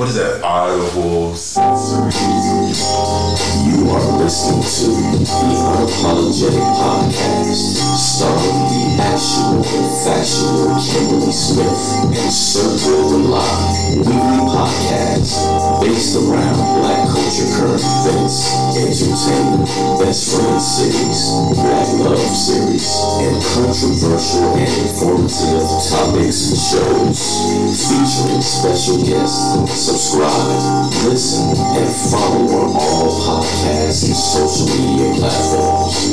What is that? Audible sensory. You are listening to the Unapologetic Podcast, starring the actual and factual Kimberly Smith and Will Live weekly podcast based around black culture current events, entertainment, best friend series, black love series, and controversial and informative topics and shows featuring special guests. Subscribe, listen, and follow on all podcasts and social media platforms.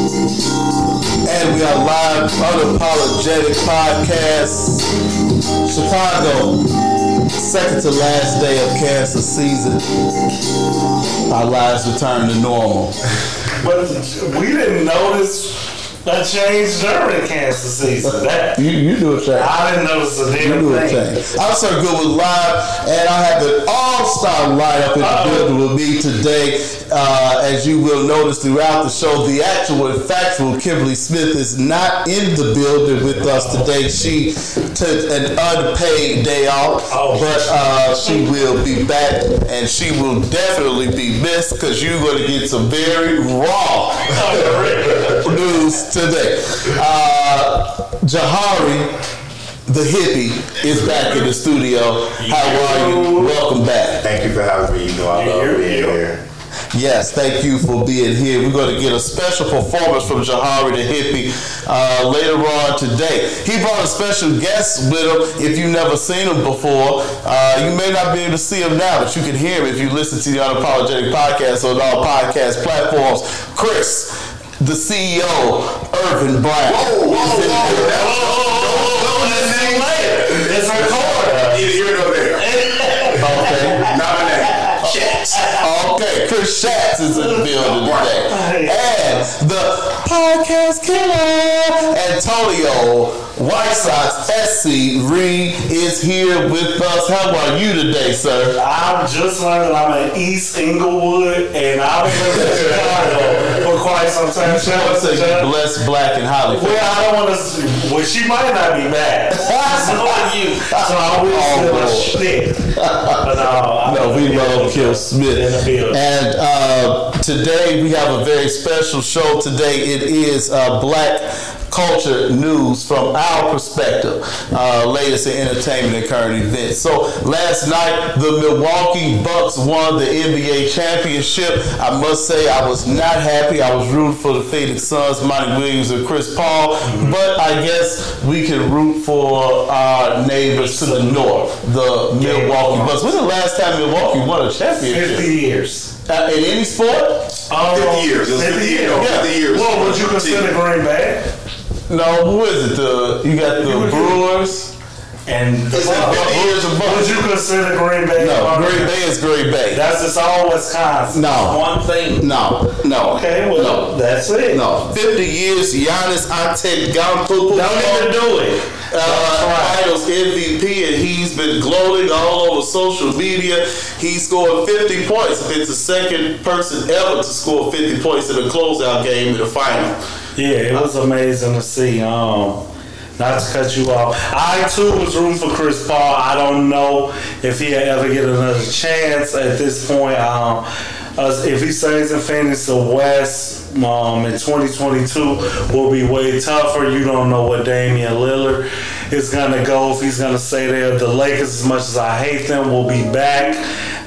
And we are live, unapologetic podcast. Chicago, second to last day of cancer season. Our lives return to normal. But we didn't notice a change during cancer season. That You, you do a change. I didn't notice a You damn do a thing. change. I'm so good with live, and I have an all-star lineup in the Uh-oh. building with me today. Uh, as you will notice throughout the show, the actual and factual Kimberly Smith is not in the building with us today. She took an unpaid day off, Oh. but uh, she will be back, and she will definitely be missed because you're going to get some very raw news today. Uh, Jahari, the hippie, is back in the studio. How are you? Welcome back. Thank you for having me. You know I love being here. Yes, thank you for being here. We're going to get a special performance from Jahari the hippie uh, later on today. He brought a special guest with him. If you've never seen him before, uh, you may not be able to see him now, but you can hear him if you listen to the Unapologetic Podcast on all podcast platforms. Chris, the CEO, Irvin Brown. is in here. It's recorded. Either here or there. Okay. Nominate. Checks. Okay, Chris Schatz is in the building today. And the podcast killer, Antonio White Sox SC Reed is here with us. How are you today, sir? I'm just learning I'm in East Inglewood, and I've been in Chicago for quite some time. I would say you blessed black and Hollywood. Well, I don't want to. Well, she might not be back. so are you. So I will Oh, still a shit. But no, No, we love Kill Smith. In the building. And uh, today we have a very special show. Today it is uh, Black Culture News from our perspective, uh, latest in entertainment and current events. So last night the Milwaukee Bucks won the NBA championship. I must say I was not happy. I was rooting for the Phoenix Suns, Monty Williams and Chris Paul, but I guess we can root for our neighbors to the north, the Milwaukee Bucks. When's the last time Milwaukee won a championship? 50 years. Uh, in any sport? Um, 50 years. It was 50 years. No, 50 years. Well, would you consider Green Bay? No, who is it? The you got the Brewers. And the Is it Bucks. 50 years of Would you consider Green Bay? No, Green Bay is Green Bay. That's just all Wisconsin. No. One thing. No, no. Okay, well, no, that's it. no. Fifty years, Giannis Antetokounmpo. Don't even do it. uh, Finals MVP, and he's been gloating all over social media. He scored 50 points. It's the second person ever to score 50 points in a closeout game in the final. Yeah, it was amazing to see. Um, not to cut you off, I too was rooting for Chris Paul. I don't know if he'll ever get another chance at this point. Um, us, if he stays in Phoenix, the West um, in 2022 will be way tougher. You don't know what Damian Lillard is gonna go if he's gonna stay there. The Lakers, as much as I hate them, will be back.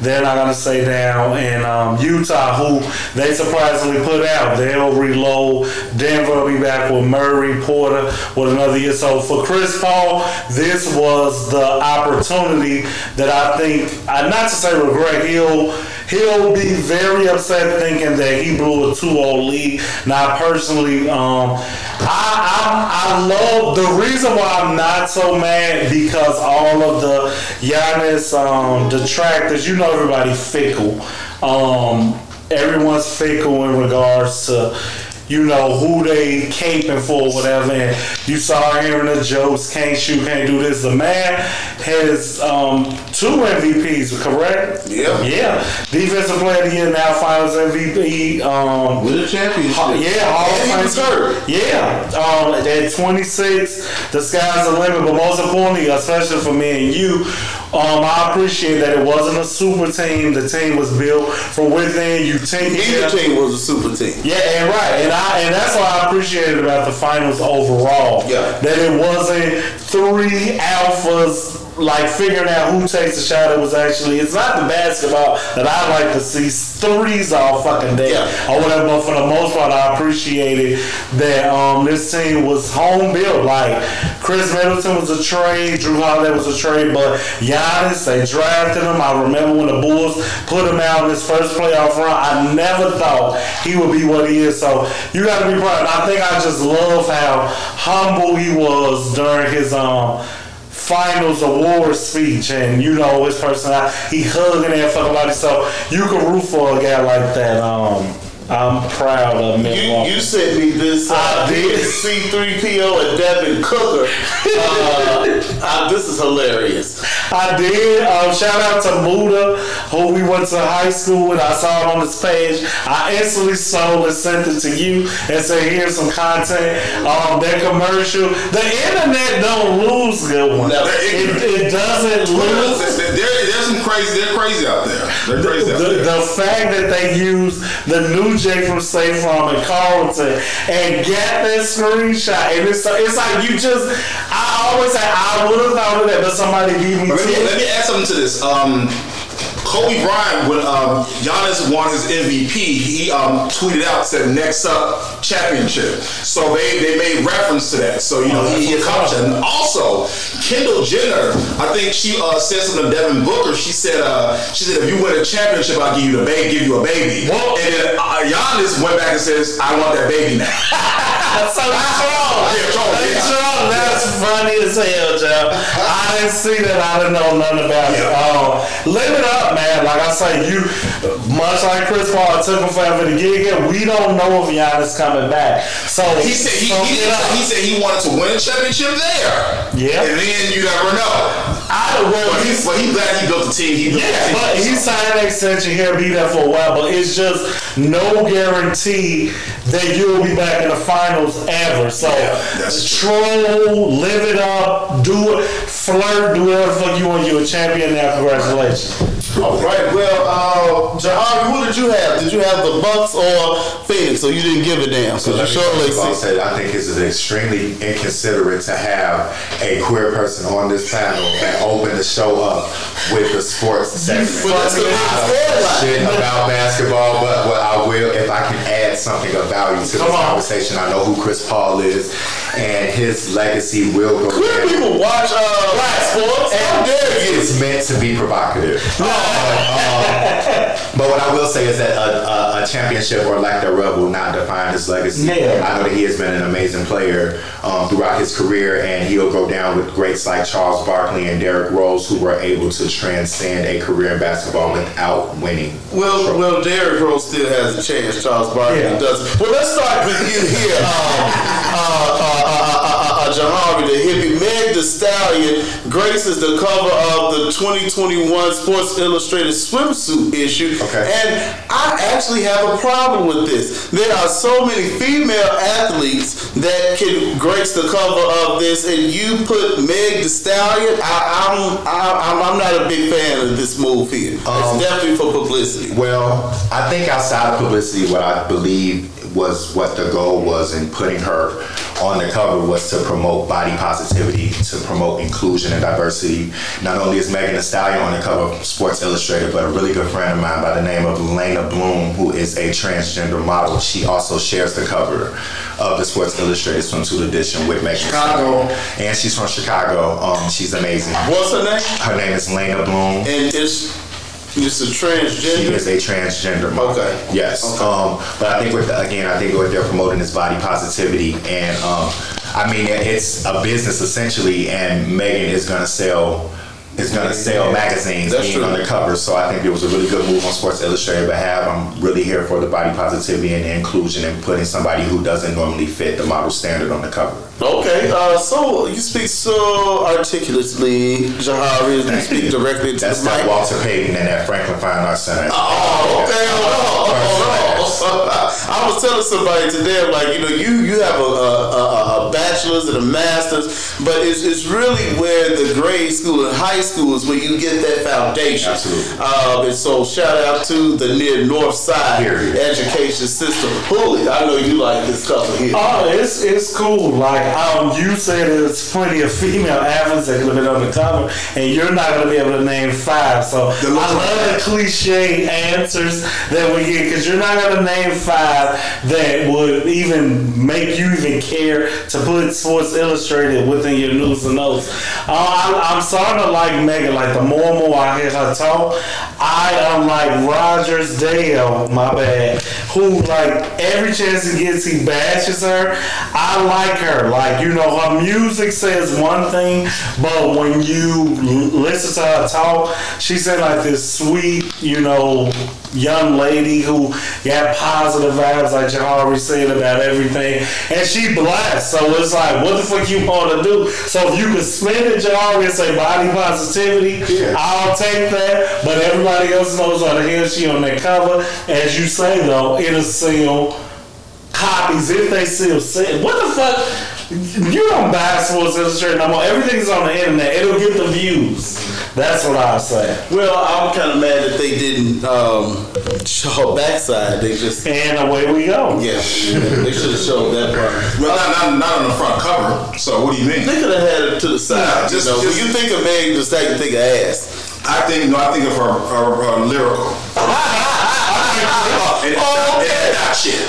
They're not gonna stay down. And um, Utah, who they surprisingly put out, they'll reload. Denver will be back with Murray Porter with another year. So for Chris Paul, this was the opportunity that I think, uh, not to say regret, he'll he'll be very upset thinking that he blew a 2-0 lead. Now, personally, um, I, I I love the reason why I'm not so mad because all of the Giannis um, detractors, you know, everybody fickle. Um, everyone's fickle in regards to you know, who they caping for, whatever. And you saw hearing the jokes, can't shoot, can't do this. The man has um, two MVPs, correct? Yeah. Yeah. Defensive player of the year, now finals MVP. Um, With a championship. Yeah, Hall of And was. Yeah, um, at 26, the sky's the limit. But most importantly, especially for me and you, um, I appreciate that it wasn't a super team. The team was built from within. You take Either team was a super team. yeah, and right, and I and that's what I appreciated about the finals overall. Yeah. that it wasn't three alphas like figuring out who takes the shot. It was actually it's not the basketball that I like to see threes all fucking day Yeah. or whatever. But for the most part, I appreciated that um this team was home built. Like Khris Middleton was a trade, Jrue Holiday was a trade, but Giannis they drafted him. I remember when the Bulls put him out in his first playoff run. I never thought he would be what he is. So you got to be proud. I think I just love how humble he was during his um finals award speech and you know his personality he hugging that fucking body so you can root for a guy like that um I'm proud of You, Milwaukee. you sent me this uh, I did. C3PO and Devin Booker. Uh, uh, this is hilarious. I did. Um, shout out to Muda, who we went to high school with. I saw it on this page. I instantly sold and sent it to you and said, "Here's some content." Um, that commercial. The internet don't lose good ones. No. It, it doesn't lose. There, crazy. They're crazy out there. They're crazy out The, there. the fact that they use the new J from State Farm and Carlton and get that screenshot, and it's it's like you just. I always say I would have thought of that, but somebody beat me Let me, let me add something to this. Um, Kobe Bryant, when um, Giannis won his MVP, he um, tweeted out said "Next up, championship." So they, they made reference to that. So you know he, he accomplished that. And also, Kendall Jenner, I think she uh, said something to Devin Booker. She said uh, she said if you win a championship, I'll give you the baby, give you a baby. What? And then uh, Giannis went back and says, "I want that baby now." That's so strong. Yeah, strong, That's yeah. strong. That's funny as hell, Joe. I didn't see that. I didn't know nothing about it. Um, live it up, man. Like I say, you much like Chris Paul, it took him forever to get here. We don't know if Giannis coming back. So He said he, he, he said he wanted to win a championship there. Yeah. And then you never know. I well, But he's but he glad he built the team. He built Yeah, the team. but he signed an extension here, be there for a while. But it's just no guarantee that you'll be back in the finals ever. So Yeah, troll, live it up, do it, flirt, do whatever the fuck you want. You're a champion now. Congratulations. All right. Well, uh, Jahari, who did you have? Did you have the Bucks or Phoenix? So you didn't give a damn? So Because let you me surely all see. say I think it's extremely inconsiderate to have a queer person on this panel and open the show up with the sports segment. But that's the I shit about basketball, but what I will, if I can add something of value to Come this on. conversation, I know who Chris Paul is, and his legacy will go Queer people watch uh, black sports. Dare you? It's meant to be provocative. Um, but what I will say is that a, a, a championship or lack thereof will not define his legacy. Yeah. I know that he has been an amazing player um, throughout his career, and he'll go down with greats like Charles Barkley and Derrick Rose, who were able to transcend a career in basketball without winning. Well, well, Derrick Rose still has a chance. Charles Barkley Yeah. doesn't. Well, let's start with you here, um, uh, uh, uh, uh, uh, Jahari, the hippie. Meg Thee Stallion graces the cover of the 2021 Sports Illustrated swimsuit issue, Okay. and I actually have a problem with this. There are so many female athletes that can grace the cover of this, and you put Meg Thee Stallion. I, I'm, I, I'm I'm not a big fan of this move here. Um, it's definitely for publicity. Well, I think outside of publicity, what I believe was what the goal was in putting her on the cover was to promote body positivity, to promote inclusion and diversity. Not only is Megan Thee Stallion on the cover of Sports Illustrated, but a really good friend of mine by the name of Leyna Bloom, who is a transgender model. She also shares the cover of the Sports Illustrated swimsuit edition with Megan Chicago. And she's from Chicago. Um, she's amazing. What's her name? Her name is Leyna Bloom. And it's it's a She transgender. is a transgender model. Okay. Yes. Okay. Um, but I think with again, I think what they're promoting is body positivity, and um, I mean it's a business essentially, and Megan is gonna sell is going to sell magazines That's being true. on the cover. So I think it was a really good move on Sports Illustrated behalf. I'm really here for the body positivity and the inclusion and putting somebody who doesn't normally fit the model standard on the cover. Okay, uh, so you speak so articulately, Jahari. You speak directly to That's the that mic. Walter Payton and that Franklin Fine Arts Center. Oh, okay, on, hold on. I was telling somebody today, I'm like, you know, you you have a, a, a, a bachelor's and a master's, but it's, it's really where the grade school and high school is where you get that foundation. Absolutely. Um, and so shout out to the near north side Period. education system. Holy, I know you like this cover here. Oh, it's it's cool. Like um, you said, there's plenty of female athletes that could have been on the cover, and you're not gonna be able to name five. So I love the cliche answers that we get because you're not gonna name five that would even make you even care to put Sports Illustrated within your news and notes. Uh, I, I'm starting to like Megan. Like the more and more I hear her talk, I am like Rogers Dale. My bad. Who like every chance he gets, he bashes her. I like her. Like you know, her music says one thing, but when you listen to her talk, she said like this sweet, you know, young lady who got positive vibes, like Jahari said about everything, and she blessed. So it's like, what the fuck you want to do? So if you could spin it, Jahari, and say body positivity, Yeah. I'll take that. But everybody else knows on the hell she on that cover. As you say though, it'll sell copies if they still sell. What the fuck? You don't buy Sports Illustrated no more. Everything's on the internet. It'll get the views. That's what I say. Well, I'm kind of mad that they didn't um, show backside. They just And away we go. yeah, they should have showed that part. Well, not, not, not on the front cover. So what do you mean? They could have had it to the side. Just- you know, just- when you think of Meg, just like you think of ass. I think no. I think of her, her, her lyrical. And, Oh, and, and that shit.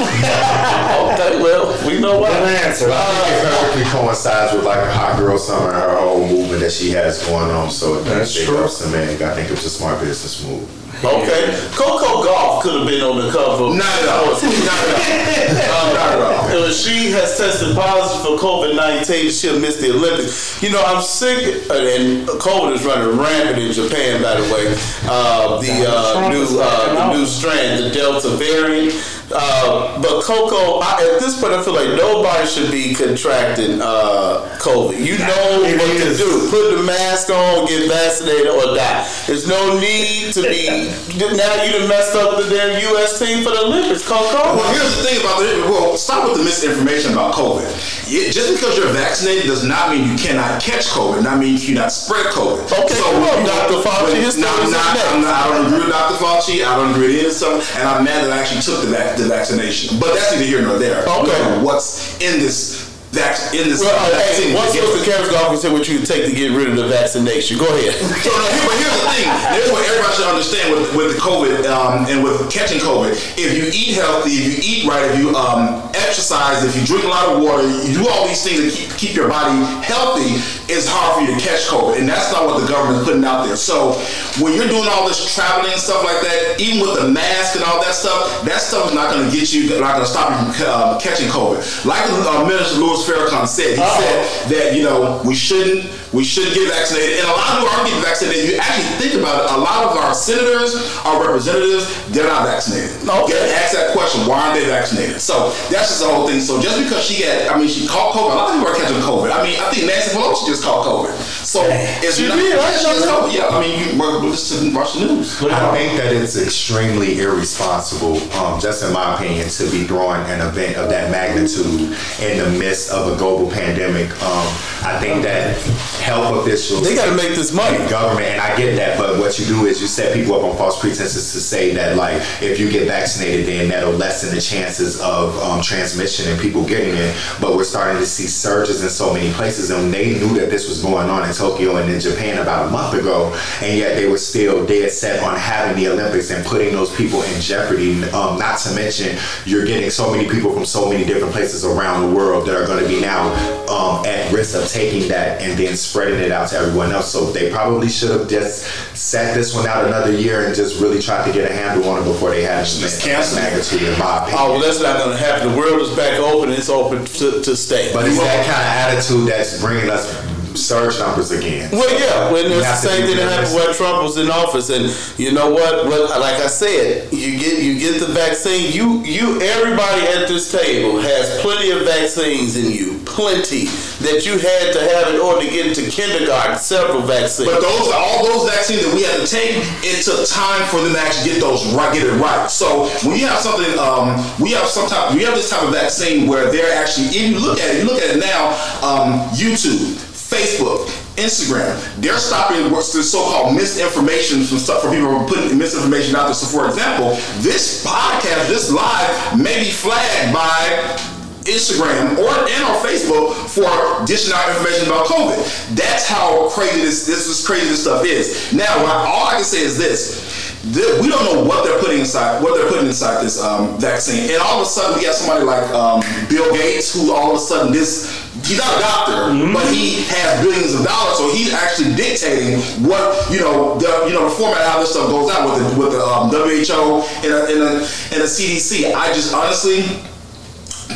Okay, well, we know Good why. answer. I think it perfectly coincides with like a Hot Girl Summer and her whole movement that she has going on. So That's big true. ups to Meg. I think it was a smart business move. Okay, Coco Gauff could have been on the cover. Not at all. Not at all. Not at all. She has tested positive for COVID 19. She'll miss the Olympics. You know, I'm sick, uh, and COVID is running rampant in Japan, by the way. Uh, the uh, new uh, the new strand, the Delta variant. Uh, but Coco, I, at this point, I feel like nobody should be contracting uh, COVID. You know It what to is. do. Put the mask on, get vaccinated, or die. There's no need to be. Now you done messed up the damn U.S. team for the Olympics, Coco. Well, here's the thing about the well. Stop with the misinformation about COVID. Yeah, just because you're vaccinated does not mean you cannot catch COVID. Not mean you cannot spread COVID. Okay, come on, Dr. Fauci, his no, not. I'm not, I don't agree with Dr. Fauci. I don't agree with any of this stuff, and I'm mad that I actually took the, vac- the vaccination. But that's neither here nor there. Okay. Know What's in this vac- in this Well, vaccine? hey, once to get- Mr. Cameron's off, he said what you take to get rid of the vaccination. Go ahead. So, no, here- but here's the thing. Here's what everybody should understand with, with the COVID um, and with catching COVID. If you eat healthy, if you eat right, if you um, exercise, if you drink a lot of water, you do all these things to keep, keep your body healthy, it's hard for you to catch COVID. And that's not what the government's putting out there. So when you're doing all this traveling and stuff like that, even with the mask and all that stuff, that stuff is not going to get you, not going to stop you from uh, catching COVID. Like uh, Minister Louis Farrakhan said, he Uh-oh. said that, you know, we shouldn't we should get vaccinated. And a lot of people are getting vaccinated. You actually think about it, a lot of our senators, our representatives, they're not vaccinated. Oh, okay. Get asked that question, why aren't they vaccinated? So that's just the whole thing. So just because she had, I mean, she caught COVID, a lot of people are catching COVID. I mean, I think Nancy Pelosi just caught COVID. So it's She not, did? I didn't she know just that. caught- Yeah, I mean, you well, listen, watch the news. I think that it's extremely irresponsible, um, just in my opinion, to be throwing an event of that magnitude in the midst of a global pandemic. Um, I think that health officials They got to make this money. and government, and I get that, but what you do is you set people up on false pretenses to say that, like, if you get vaccinated, then that'll lessen the chances of um, transmission and people getting it. But we're starting to see surges in so many places, and they knew that this was going on in Tokyo and in Japan about a month ago, and yet they were still dead set on having the Olympics and putting those people in jeopardy. Um, not to mention, you're getting so many people from so many different places around the world that are going to be now um, at risk of taking that and then spreading it out to everyone else. So they probably should have just sat this one out another year and just really tried to get a handle on it before they had Just this cancel it. magnitude, in my opinion. Oh, well, that's not going to happen. The world is back open. It's open to, to stay. But it's that kind of attitude that's bringing us surge numbers again. Well, yeah, when the same thing that happened when Trump was in office, and you know what? What, like I said, you get you get the vaccine. You you everybody at this table has plenty of vaccines in you, plenty that you had to have in order to get into kindergarten. Several vaccines. But those all those vaccines that we had to take, it took time for them to actually get those right, get it right. So when you have something, um, we have some type, we have this type of vaccine where they're actually, if you look at it, you look at it now, um, YouTube, Facebook. Instagram, they're stopping what's the so-called misinformation from stuff for people putting misinformation out there. So, for example, this podcast, this live, may be flagged by Instagram or and or Facebook for dishing out information about COVID. That's how crazy this this is crazy this stuff is. Now, all I can say is this. We don't know what they're putting inside, what they're putting inside this um, vaccine, and all of a sudden we have somebody like um, Bill Gates, who all of a sudden this—he's not a doctor, but he has billions of dollars, so he's actually dictating what you know, the you know, the format of how this stuff goes out with the with the um, WHO and a, and, a, and the CDC. I just honestly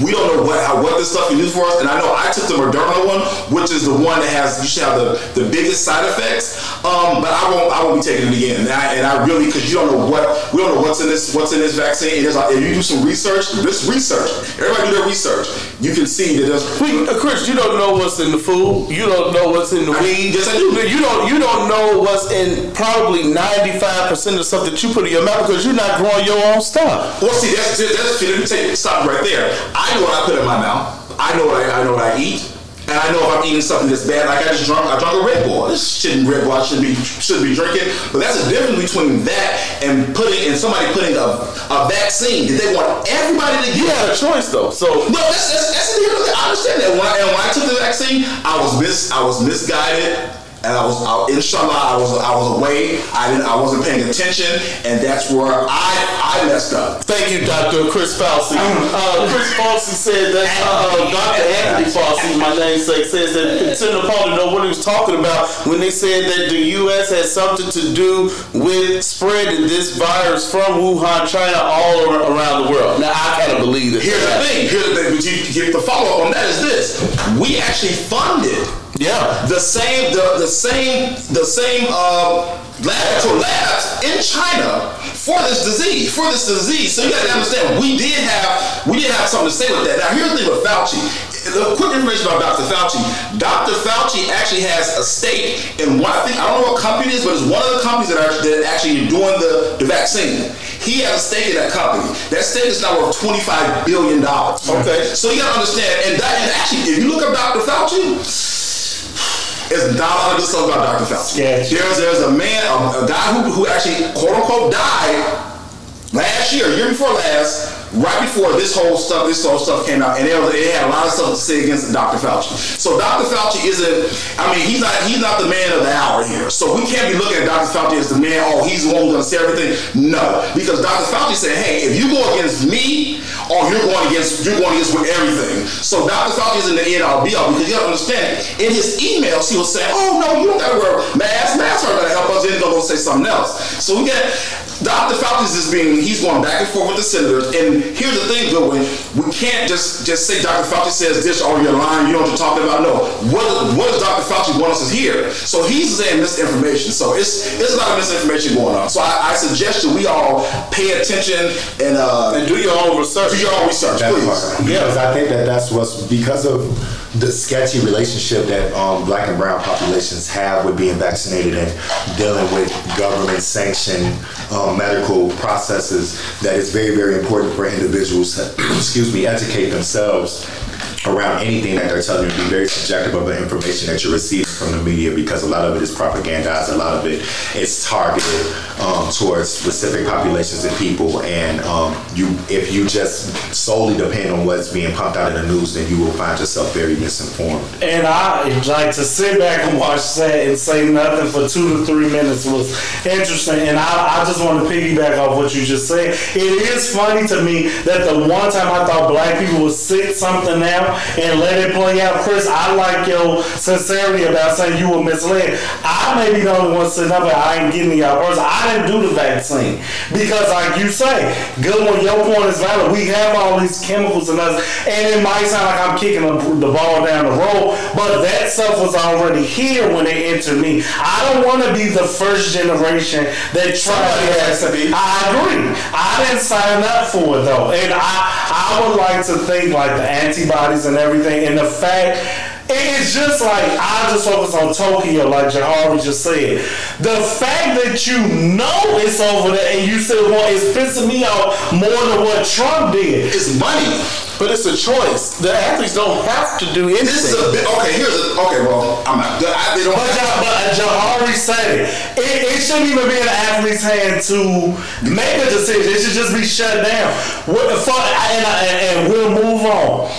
we don't know what how, what this stuff can do for us. And I know I took the Moderna one, which is the one that has you should have the, the biggest side effects. Um, but I won't I won't be taking it again. And I, and I really because you don't know what we don't know what's in this what's in this vaccine. And there's like, if you do some research, this research, everybody do their research. You can see that there's Wait, uh, Chris, you don't know what's in the food. You don't know what's in the I- weed. yes, I do. You don't. You don't know what's in probably percent of stuff that you put in your mouth because you're not growing your own stuff. Well, see, that's that's let me take stop right there. I know what I put in my mouth. I know what I, I know what I eat, and I know if I'm eating something that's bad. Like I just drunk, I drank a Red Bull. This shouldn't Red Bull. I shouldn't be should be drinking. But that's the difference between that and putting and somebody putting a, a vaccine that they want everybody to You get. had a choice though. So No, that's that's, that's the deal. I understand that. When I, and when I took the vaccine, I was mis I was misguided. And I was, I, inshallah, I was, I was away. I didn't, I wasn't paying attention, and that's where I, I messed up. Thank you, Dr. Chris Fauci. Uh, Chris Fauci said that uh, Dr. Anthony Fauci, my namesake, says that Senator Paul didn't know what he was talking about when they said that the U.S. had something to do with spreading this virus from Wuhan, China, all ar- around the world. Now, I kind of believe it. Here's the thing. Here's the thing. But you, the follow up on that is this: we actually funded Yeah. the same, the, the same, the same uh, laboratory labs in China for this disease, for this disease. So you got to understand, we did have, we did have something to say with that. Now, here's the thing with Fauci. The quick information about Dr. Fauci. Dr. Fauci actually has a stake in one. I think I don't know what company it is, but it's one of the companies that are that actually doing the, the vaccine. He has a stake in that company. That stake is now worth twenty five billion dollars. Okay. So you got to understand, and that, and actually, if you look at Dr. Fauci, there's not a lot of good stuff about Dr. Fauci. Yeah. There's there's a man, a, a guy who, who actually quote unquote died last year, year before last, right before this whole stuff, this whole stuff came out, and it had a lot of stuff to say against Dr. Fauci. So Dr. Fauci isn't. I mean, he's not. He's not the man of the hour here. So we can't be looking at Dr. Fauci as the man. Oh, he's the one who's gonna say everything. No, because Dr. Fauci said, "Hey, if you go against me, or you're going against, you're going against with everything." So Dr. Fauci is in the end all be all because you gotta understand. In his emails, he was saying, "Oh no, you don't gotta wear masks. Masks are gonna help us." Then he's gonna say something else. So we got. Dr. Fauci's just being, he's going back and forth with the senators. And here's the thing, Goodwin, we can't just just say Dr. Fauci says this or you're lying, you know what you're talking about. No. What, what does Dr. Fauci want us to hear? So he's saying misinformation. So it's it's a lot of misinformation going on. So I, I suggest that we all pay attention and uh And do your own research. do your own research, That please. part. Because I think that that's what's because of the sketchy relationship that um, black and brown populations have with being vaccinated and dealing with government sanctioned um, medical processes that it's very very important for individuals to excuse me educate themselves around anything that they're telling you be very subjective of the information that you're receiving from the media because a lot of it is propagandized a lot of it is targeted um, towards specific populations and people and um, you if you just solely depend on what's being pumped out in the news then you will find yourself very misinformed And I like to sit back and watch that and say nothing for two to three minutes was interesting. And I, I just want to piggyback off what you just said. It is funny to me that the one time I thought black people would sit something out and let it play out. Chris, I like your sincerity about saying you were misled. I may be the only one sitting up, but I ain't getting y'all person. I didn't do the vaccine because, like you say, good one. Your point is valid. We have all these chemicals in us, and it might sound like I'm kicking the, the ball down the road, but that stuff was already here when they entered me. I don't want to be the first generation that tried Somebody has to be. I agree. I didn't sign up for it though, and I I would like to think like the antibodies and everything, and the fact. It's just like I just focus on Tokyo, like Jahari just said. The fact that you know it's over there and you still want it's pissing me off more than what Trump did. It's money. But it's a choice. The athletes don't have to do anything. This is a bit. Okay, here's a. Okay, well, I'm not. I, they don't. But, Ja- but Jahari said it. it. It shouldn't even be in the athlete's hand to make a decision. It should just be shut down. What the fuck? And, and, and we'll move on.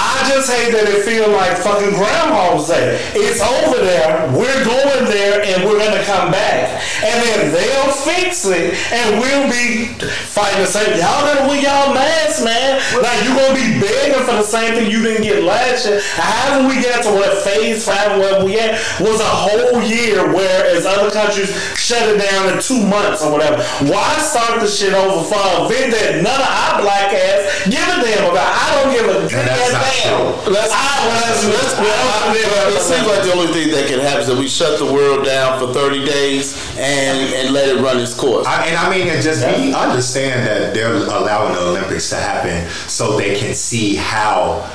I just hate that it feel like fucking Groundhog's Day. It's over there. We're going there, and we're gonna come back, and then they'll fix it, and we'll be fighting the same. Y'all gotta wear y'all masks, man. Like you gonna be begging for the same thing you didn't get last year. How did we get to what phase five where we at was a whole year, whereas other countries shut it down in two months or whatever. Why start the shit over for an event that none of our black ass give a damn about? I don't give a And that's not damn. true. Let's, I, well, that's, that's, well, I- it seems like the only thing that can happen is that we shut the world down for 30 days and, and let it run its course. I, and I mean, and just we understand that they're allowing the Olympics to happen so they can see how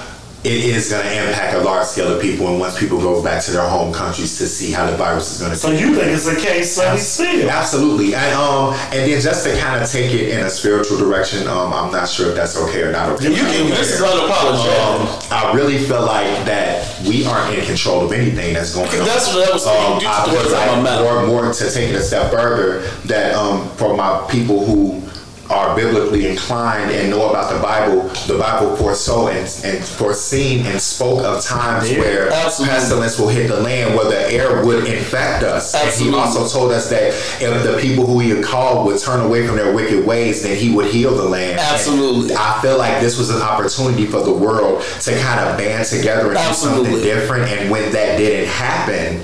it is going to impact a large scale of people, and once people go back to their home countries to see how the virus is going to. so you think it's a case study still? Absolutely, and um, and then just to kind of take it in a spiritual direction, um, I'm not sure if that's okay or not okay. You can, this is unapologetic. Um, I really feel like that we aren't in control of anything that's going on. That's what I was saying. Um, I feel like more, more to take it a step further, that um, for my people who are biblically inclined and know about the Bible, the Bible foresaw and, and foreseen and spoke of times Yeah, where absolutely. pestilence will hit the land, where the air would infect us. Absolutely. And he also told us that if the people who he had called would turn away from their wicked ways, then he would heal the land. And Absolutely. I feel like this was an opportunity for the world to kind of band together and Absolutely. do something different. And when that didn't happen,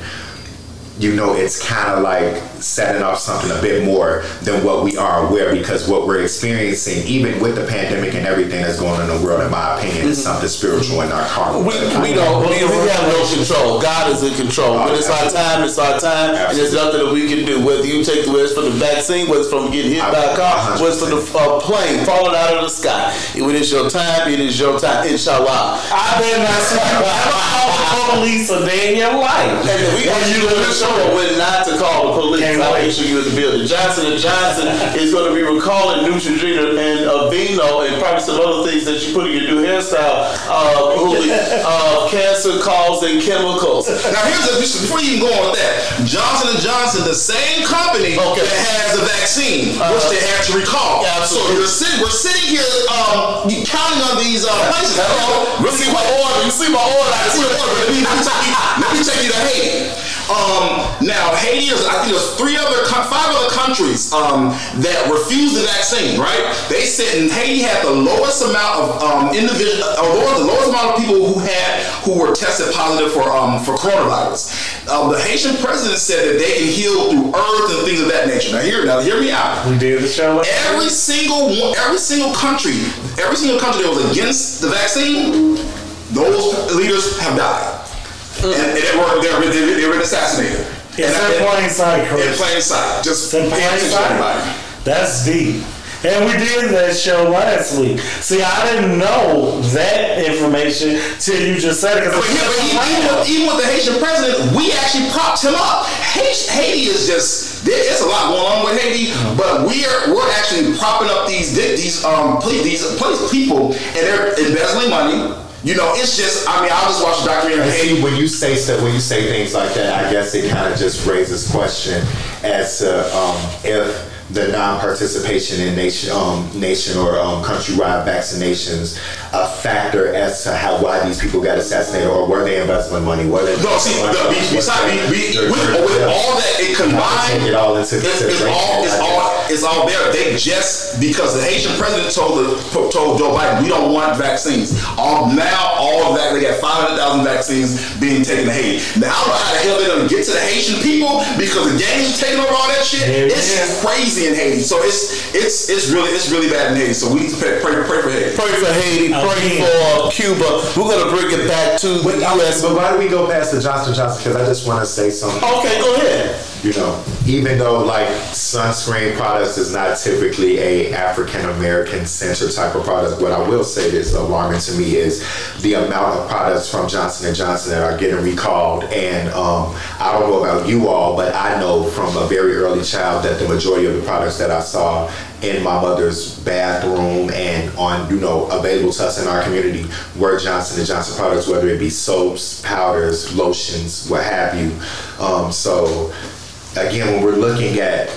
you know, it's kind of like setting off something a bit more than what we are aware because what we're experiencing, even with the pandemic and everything that's going on in the world, in my opinion, is something spiritual and not carnal. We, we don't we, we have no control. God is in control. When it's our time, it's our time, and there's nothing that we can do. Whether you take the it's from the vaccine, whether it's from getting hit by a car, whether it's from the uh, plane falling out of the sky. When it's your time, it is your time. Inshallah. I better not you call the police a day in your life. And we got you the show when not to call the police. Can't I'll wait. make sure you in the building. Johnson and Johnson is going to be recalling Neutrogena and Aveeno and probably some other things that you put in your new hairstyle. Uh, Hooli, uh, cancer causing chemicals. Now here's a before you even go on with that. Johnson and Johnson, the same company Okay. that has the vaccine, which Uh-huh. they had to recall. Yeah, so you're sitting, we're sitting here um, you counting on these uh, places. Hello? You see my order. You see my order. I see me, let me, let me take you, let me take you to Haiti. Um, now Haiti is, I think there's three other, five other countries um, that refused the vaccine. Right? They said and Haiti had the lowest amount of um, individual, uh, the lowest amount of people who had who were tested positive for um, for coronavirus. Um, the Haitian president said that they can heal through earth and things of that nature. Now here, now hear me out. We did the show. Every single one, every single country, every single country that was against the vaccine, those leaders have died, and, and they were they were, they were assassinated. It's in plain sight, in plain sight. Just in plain sight. everybody. That's deep. And we did that show last week. See, I didn't know that information till you just said it. But, Because yeah, but even, with, even with the Haitian president, we actually propped him up. Haiti, is just there, it's a lot going on with Haiti, but we are we're actually propping up these these um these place people, and they're embezzling money. You know, it's just I mean, I'll just watch a documentary. And see, when you say when you say things like that, I guess it kind of just raises question as to um, if the non-participation in nation, um, nation or um, countrywide vaccinations a factor as to how why these people got assassinated, or were they embezzling money? Were they? No, see, the, be- beside, be, be, with, with all that it combined, it all into it's, it's all, it's all, it's all there. They just because the Haitian president told the told Joe Biden we don't want vaccines. All now all of that they got five hundred thousand vaccines being taken to Haiti. Now I don't know how the hell they're gonna get to the Haitian people because the gang's are taking over all that shit. Yeah, it's yeah. crazy in Haiti. So it's it's it's really it's really bad in Haiti. So we need to pray, pray, pray for Haiti. Pray for Haiti. Oh, pray Again. for Cuba. We're gonna bring it back to the But, U.S. but why do we go past the Johnson Johnson? Because I just want to say something. Okay, go ahead. You know, even though like sunscreen products is not typically a African American centered type of product, what I will say that's alarming to me is the amount of products from Johnson and Johnson that are getting recalled. And um, I don't know about you all, but I know from a very early child that the majority of the products that I saw in my mother's bathroom and on you know available to us in our community were Johnson and Johnson products, whether it be soaps, powders, lotions, what have you. Um, so again, when we're looking at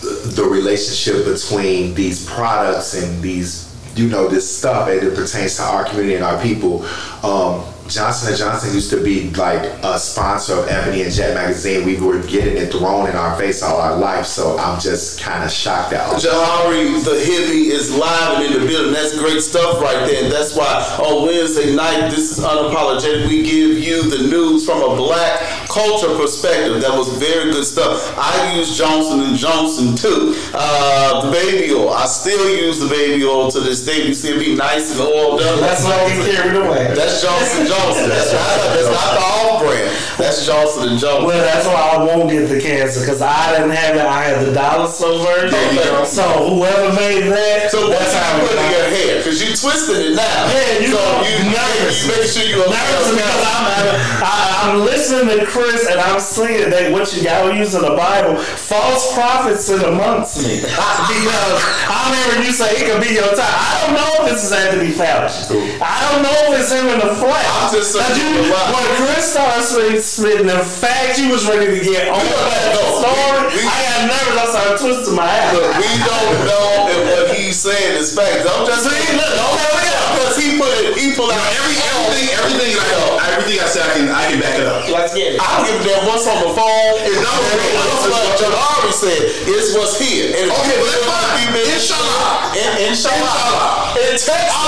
the relationship between these products and these you know this stuff as it pertains to our community and our people um, johnson & johnson used to be like a sponsor of ebony and jet magazine we were getting it thrown in our face all our life so i'm just kind of shocked out. Jahari, the hippie, is live and in the building. That's great stuff right there. And that's why on Wednesday night, this is unapologetic. We give you the news from a black culture perspective. That was very good stuff. I use Johnson and Johnson too. Uh, the baby oil. I still use the baby oil to this day. You see it be nice and oiled up. That's why I get carried away. That's Johnson Johnson. That's not, that's not the off brand. That's Johnson and Johnson. Well, that's why I won't get the cancer because I didn't have it. I had the dollar store version. You. So whoever made that, So that's you how put in your hair? Because you twisted it now. Yeah, you so know, you nervous. You make sure you Nervous because I'm, I, I'm listening to Chris and I'm seeing that what you got using in the Bible, false prophets sit amongst me. because I remember you say it could be your time. I don't know if this is Anthony Fauci. I don't know if it's him in the flesh. I'm just saying you, when Chris started spitting, in fact, you was ready to get on that story. we- we- I got nervous. I started twisting my ass. Look, we don't know if he's saying is fact. I'm just saying, look, okay, look out, because he put it, he pulled out Every everything everything I, know, everything I say I can I can back it up. Let's get it. I don't give a damn what's on the phone. It's not not real. what Jabari said. It's what's here. And if Okay, but that's fine. you've Inshallah. In, inshallah. Inshallah. In Texas,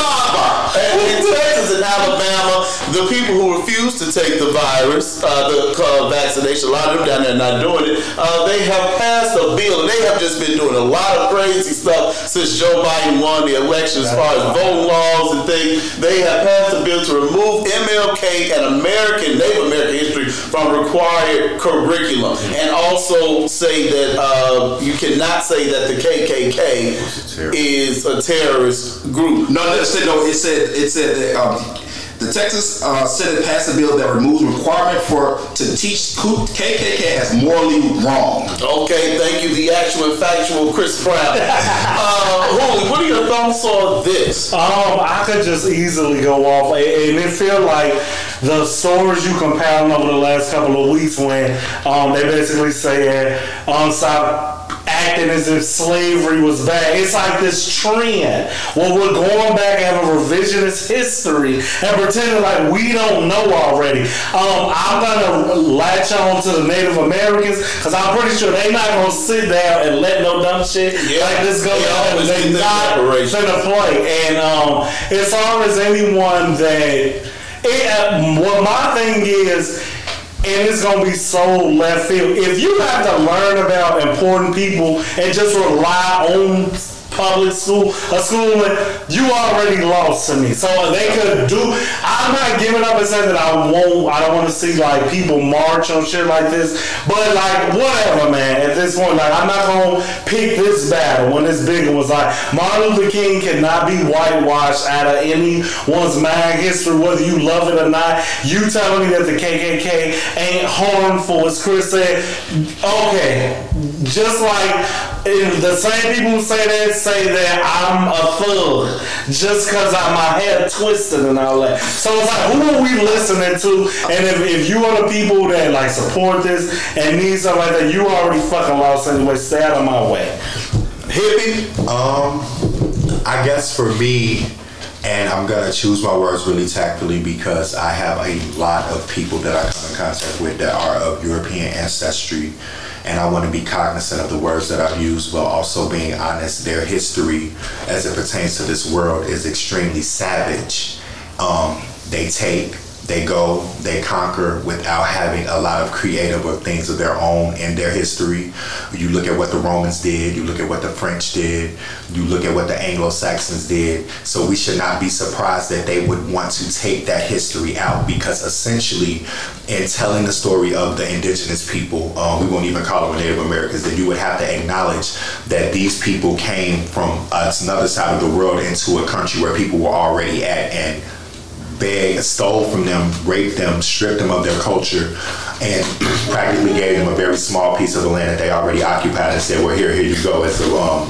in, in Texas and Alabama, the people who refuse to take the virus, uh, the uh, vaccination, a lot of them down there not doing it, uh, they have passed a bill, and they have just been doing a lot of crazy stuff since Joe Biden won the election as far as voting laws and things. They have passed a bill to remove MLK and American, Native American history from required curriculum, and also say that uh, you cannot say that the KKK is a terrorist group. No, no, it said no. It said it said that um, the Texas uh, Senate passed a bill that removes requirement for to teach KKK as morally wrong. Okay, thank you. The actual and factual Chris Brown. uh, Holy, what are your thoughts on this? Um, I could just easily go off, and and it feel like the stories you compound over the last couple of weeks when um, they basically saying um, stop acting as if slavery was bad. It's like this trend where we're going back and have a revisionist history and pretending like we don't know already. Um, I'm gonna latch on to the Native Americans because I'm pretty sure they're not gonna sit down and let no dumb shit Yeah. like this go They down. They not finna play. And um, as far as anyone that, it, uh, what my thing is, and it's gonna be so left field. If you have to learn about important people and just rely on public school, a schooling, you already lost to me. So they could do. I'm not giving up and saying that I won't. I don't want to see like people march on shit like this. But like whatever, man. At this point, like I'm not gonna pick this battle when this bigger was like Martin Luther King cannot be whitewashed out of anyone's mind history, whether you love it or not. You telling me that the KKK ain't harmful, as Chris said. Okay, just like the same people who say that say that I'm a thug just because I my hair twisted and all that. So it's like, who are we listening to? And if, if you are the people that like support this and need something like that, you already fucking lost anyway. Stay out of my way. Hippie? Um, I guess for me, and I'm gonna choose my words really tactfully because I have a lot of people that I come in contact with that are of European ancestry, and I want to be cognizant of the words that I've used, but also being honest. Their history, as it pertains to this world, is extremely savage. Um, they take they go, they conquer without having a lot of creative or things of their own in their history. You look at what the Romans did, you look at what the French did, you look at what the Anglo Saxons did. So we should not be surprised that they would want to take that history out because essentially, in telling the story of the indigenous people, um, we won't even call them Native Americans, that you would have to acknowledge that these people came from another side of the world into a country where people were already at and begged, stole from them, raped them, stripped them of their culture, and practically gave them a very small piece of the land that they already occupied and said, "Well, here, here you go," as a um,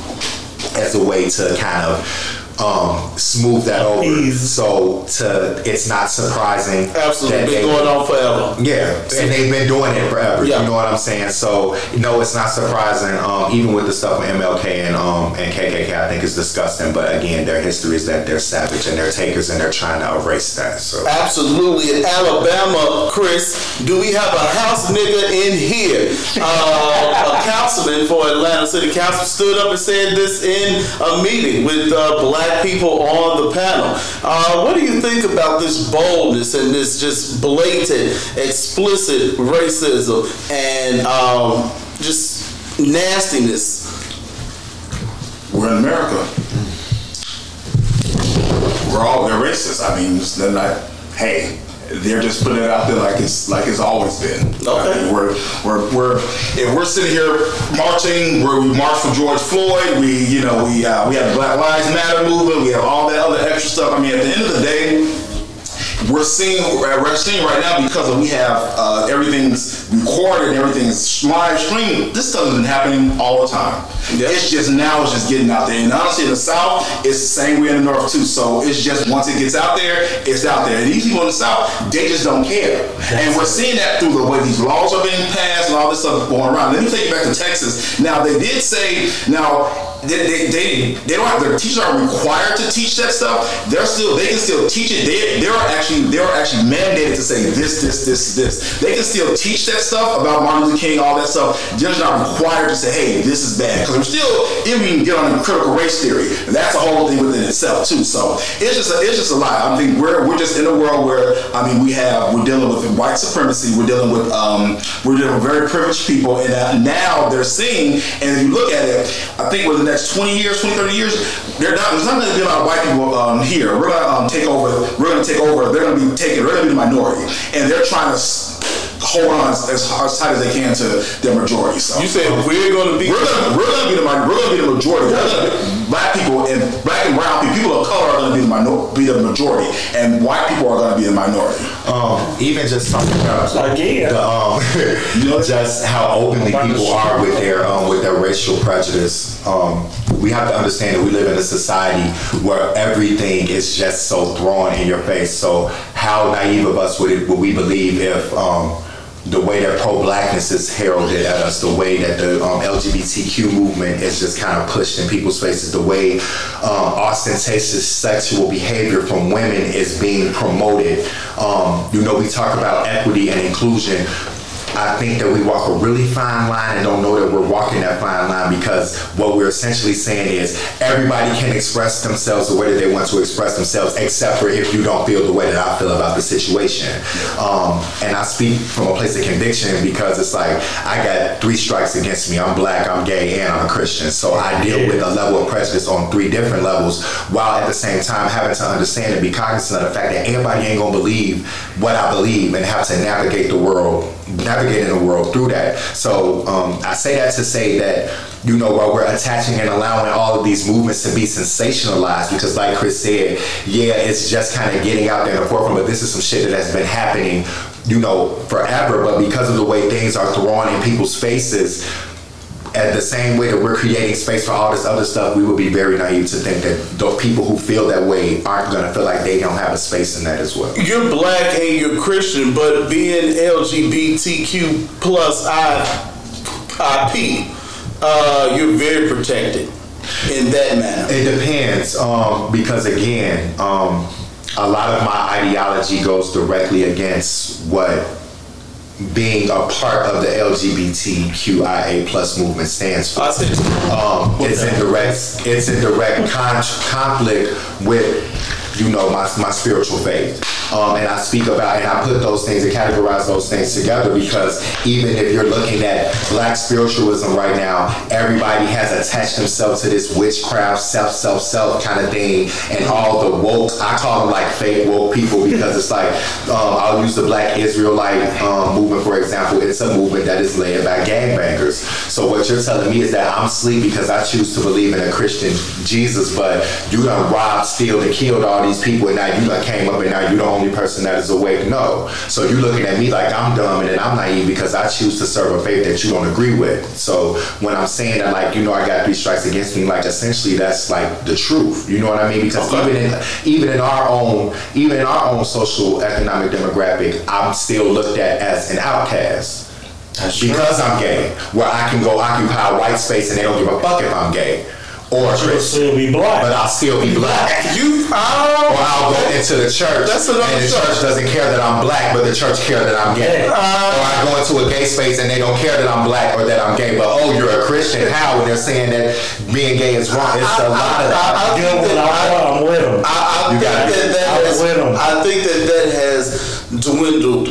as a way to kind of um, smooth that over. Ease. So to it's not surprising. Absolutely, that been they- going on forever. yeah, and they've been doing it forever. Yeah. You know what I'm saying? So no, it's not surprising. Um, even with the stuff with MLK and um, and KKK, I think is disgusting. But again, their history is that they're savage and they're takers, and they're trying to erase that. So Absolutely. In Alabama, Chris, do we have a house nigga in here? Uh, a councilman for Atlanta City Council stood up and said this in a meeting with uh, black people on the panel. Uh, what do you think about this boldness and this just blatant, explicit racism and um, just nastiness? We're in America. We're all they're racist. I mean, it's- they're not. Hey, they're just putting it out there like it's like it's always been. I Okay. mean, we're we're we're if we're sitting here marching, where we march for George Floyd. We you know we uh, we have the Black Lives Matter movement. We have all that other extra stuff. I mean, at the end of the day we're seeing we're seeing right now because we have uh, everything's recorded and everything's live streamed. This stuff has been happening all the time. Yeah. It's just now it's just getting out there. And honestly, in the South, it's the same way in the North too. So it's just once it gets out there, it's out there. And these people in the South, they just don't care. And we're seeing that through the way these laws are being passed and all this stuff going around. Let me take you back to Texas. Now they did say now they, they, they, don't have their teachers aren't required to teach that stuff. They're still they can still teach it. They they're actually they're actually mandated to say this this this this. They can still teach that stuff about Martin Luther King, all that stuff. They're not required to say, hey, this is bad. Because we're still we can get on the critical race theory, and that's a whole thing within itself too. So it's just a, it's just a lot. I think we're we're just in a world where I mean we have we're dealing with white supremacy. We're dealing with um we're dealing with very privileged people, and uh, now they're seeing. And if you look at it, I think within next 20 years, 20, 30 years, they're not, there's not going to be a lot of white people um, here. We're going to um, take over. We're going to take over. They're going to be taken. They're going to be the minority, and they're trying to hold on as, as as tight as they can to their majority. So You said we're going to be. we're gonna be the we're gonna be the majority. We're gonna be, black people and black and brown people, people of color are gonna be the minor, be the majority, and white people are gonna be the minority. um, even just talking about Again. the, um, just how openly people are with their um, with their racial prejudice. Um, we have to understand that we live in a society where everything is just so thrown in your face. So how naive of us would it would we believe if um, the way that pro-blackness is heralded at us, the way that the um, LGBTQ movement is just kind of pushed in people's faces, the way um, ostentatious sexual behavior from women is being promoted. Um, you know, we talk about equity and inclusion. I think that we walk a really fine line and don't know that we're walking that fine line because what we're essentially saying is everybody can express themselves the way that they want to express themselves, except for if you don't feel the way that I feel about the situation. Um, and I speak from a place of conviction because it's like I got three strikes against me. I'm black, I'm gay, and I'm a Christian. So I deal with a level of prejudice on three different levels while at the same time having to understand and be cognizant of the fact that everybody ain't gonna believe what I believe and have to navigate the world navigating the world through that. So um, I say that to say that you know while we're attaching and allowing all of these movements to be sensationalized, because like Chris said, yeah, it's just kind of getting out there in the forefront, but this is some shit that has been happening, you know, forever. But because of the way things are thrown in people's faces. At the same way that we're creating space for all this other stuff, we would be very naive to think that the people who feel that way aren't going to feel like they don't have a space in that as well. You're black and you're Christian, but being LGBTQ plus I, IP, uh, you're very protected in that manner. It depends, um, because again, um, a lot of my ideology goes directly against what being a part of the LGBTQIA plus movement stands for. Um, it's in direct it's in direct con- conflict with you know my, my spiritual faith um, and I speak about and I put those things and categorize those things together because even if you're looking at black spiritualism right now everybody has attached themselves to this witchcraft self self self kind of thing and all the woke I call them like fake woke people because it's like um, I'll use the black Israelite um, movement for example. It's a movement that is led by gangbangers. So what you're telling me is that I'm asleep because I choose to believe in a Christian Jesus, but you done robbed, steal, and killed all these people, and now you done came up, and now you the only person that is awake. No. So you're looking at me like I'm dumb and then I'm naive because I choose to serve a faith that you don't agree with. So when I'm saying that, like you know, I got three strikes against me, like essentially that's like the truth. You know what I mean? Because even in even in our own even in our own social economic demographic, I'm still looked at as an outcast because I'm gay, where I can go occupy white space and they don't give a fuck if I'm gay or You'll still be black. but I'll still be black. you, oh. Or oh, I'll go into the church That's another and the story. church doesn't care that I'm black, but the church care that I'm gay. Yeah. Uh. or I go into a gay space and they don't care that I'm black or that I'm gay, but oh, you're a Christian. How? When they're saying that being gay is wrong. It's a lot of that. I- I- you know what? I'm, I'm with him. I, I You think got that that I'm has, with 'em. I think that that has dwindled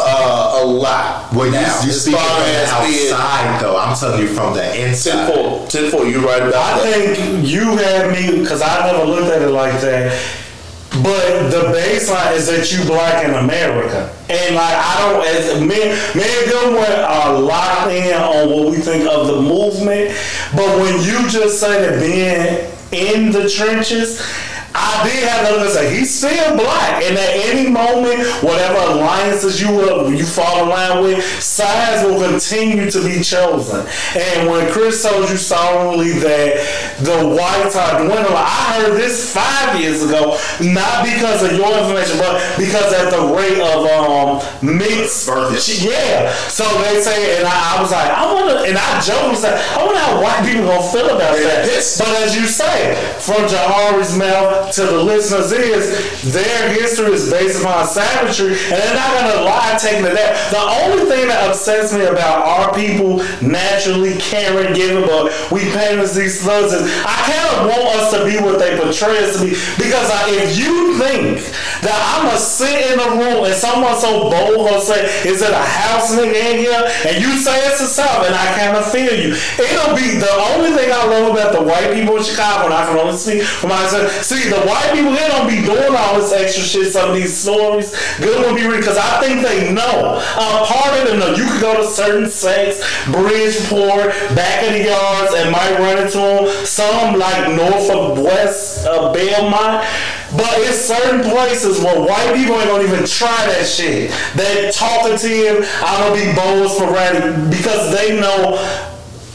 uh, a lot Well, you, now. you as speaking from the outside, though. I'm telling you from the inside. four, ten four. You right about I that. think you had me because I never looked at it like that. But the baseline is that you black in America, and like I don't as me, me and Gilmore are locked in on what we think of the movement. But when you just say that being in the trenches. I did have to say he's still black, and at any moment, whatever alliances you will, you fall in line with, sides will continue to be chosen. And when Chris told you solemnly that the whites are dwindling, I heard this five years ago, not because of your information, but because at the rate of um mixed yeah. So they say, and I, I was like, I wonder, and I joked and said, I wonder how white people gonna feel about that. But as you say, from Jahari's mouth to the listeners is their history is based upon savagery, and they're not gonna lie taking it that. The only thing that upsets me about our people naturally caring, giving, but we paint as these slugs is I kind of want us to be what they portray us to be. Because I, if you think that I'm gonna sit in a room and someone so bold gonna say, "Is it a house nigga in here?" and you say it's a South, and I kind of feel you. It'll be the only thing I love about the white people in Chicago, and I can only speak for myself. See, the white people they don't be doing all this extra shit. Some of these stories, good one be read because I think they know. Uh, part of them know. You could go to certain sects, Bridgeport, back of the yards, and might run into them. Some like north of West uh, Belmont. But it's certain places where white people ain't gonna even try that shit. They talking to him, I'm gonna be bold for sporadic because they know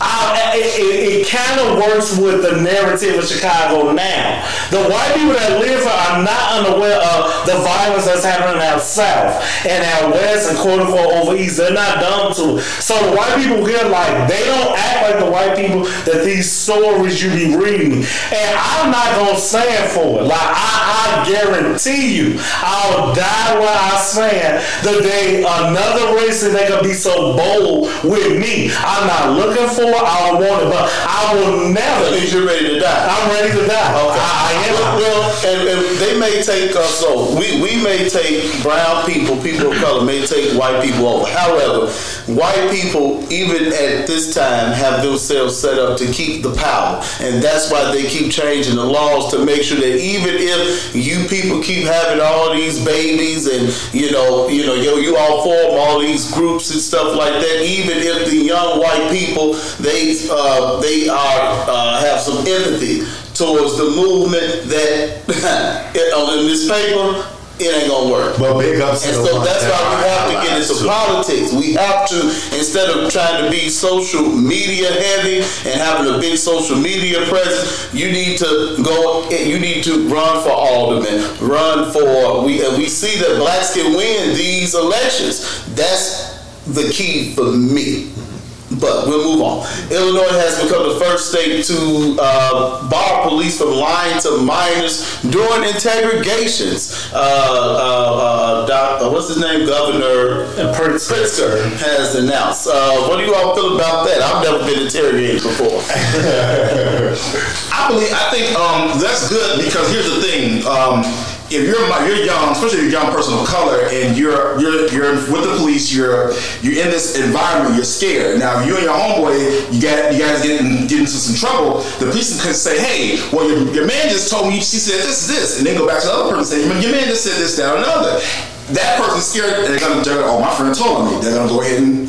I, it, it, it kind of works with the narrative of Chicago now. The white people that live here are not unaware of the violence that's happening out south and out west and quote unquote over east. They're not dumb to. So the white people here, like, they don't act like the white people that these stories you be reading. And I'm not going to stand for it. Like, I, I guarantee you, I'll die where I stand the day another racist they can be so bold with me. I'm not looking for I don't want it, but I will never. Means you're ready to die. I'm ready to die. Okay. I, I am. Well, and, and they may take us so we, we may take brown people, people of color may take white people over. However, white people even at this time have themselves set up to keep the power, and that's why they keep changing the laws to make sure that even if you people keep having all these babies and you know you know yo you all form all these groups and stuff like that, even if the young white people they uh, they are uh, have some empathy towards the movement that in this paper it ain't gonna work. But big ups to And so that's why we have to get into politics. We have to, instead of trying to be social media heavy and having a big social media presence, you need to go. You need to run for alderman. Run for we. And we see that blacks can win these elections. That's the key for me. But we'll move on. Illinois has become the first state to uh, bar police from lying to minors during interrogations. Uh, uh, uh, doc, uh, what's his name? Governor Pritzker. Has announced. Uh, what do you all feel about that? I've never been interrogated before. I believe. I think um, that's good because here's the thing. Um, if you're you're young, especially if you're a young person of color, and you're you're you're with the police, you're you're in this environment, you're scared. Now, if you and your homeboy, you got you guys get in, get into some trouble. The police can say, "Hey, well, your, your man just told me she said this, this," and then go back to the other person and say, "Your man just said this, that, or another." That person's scared. And they're gonna, they're gonna, oh, my friend told me. They're gonna go ahead and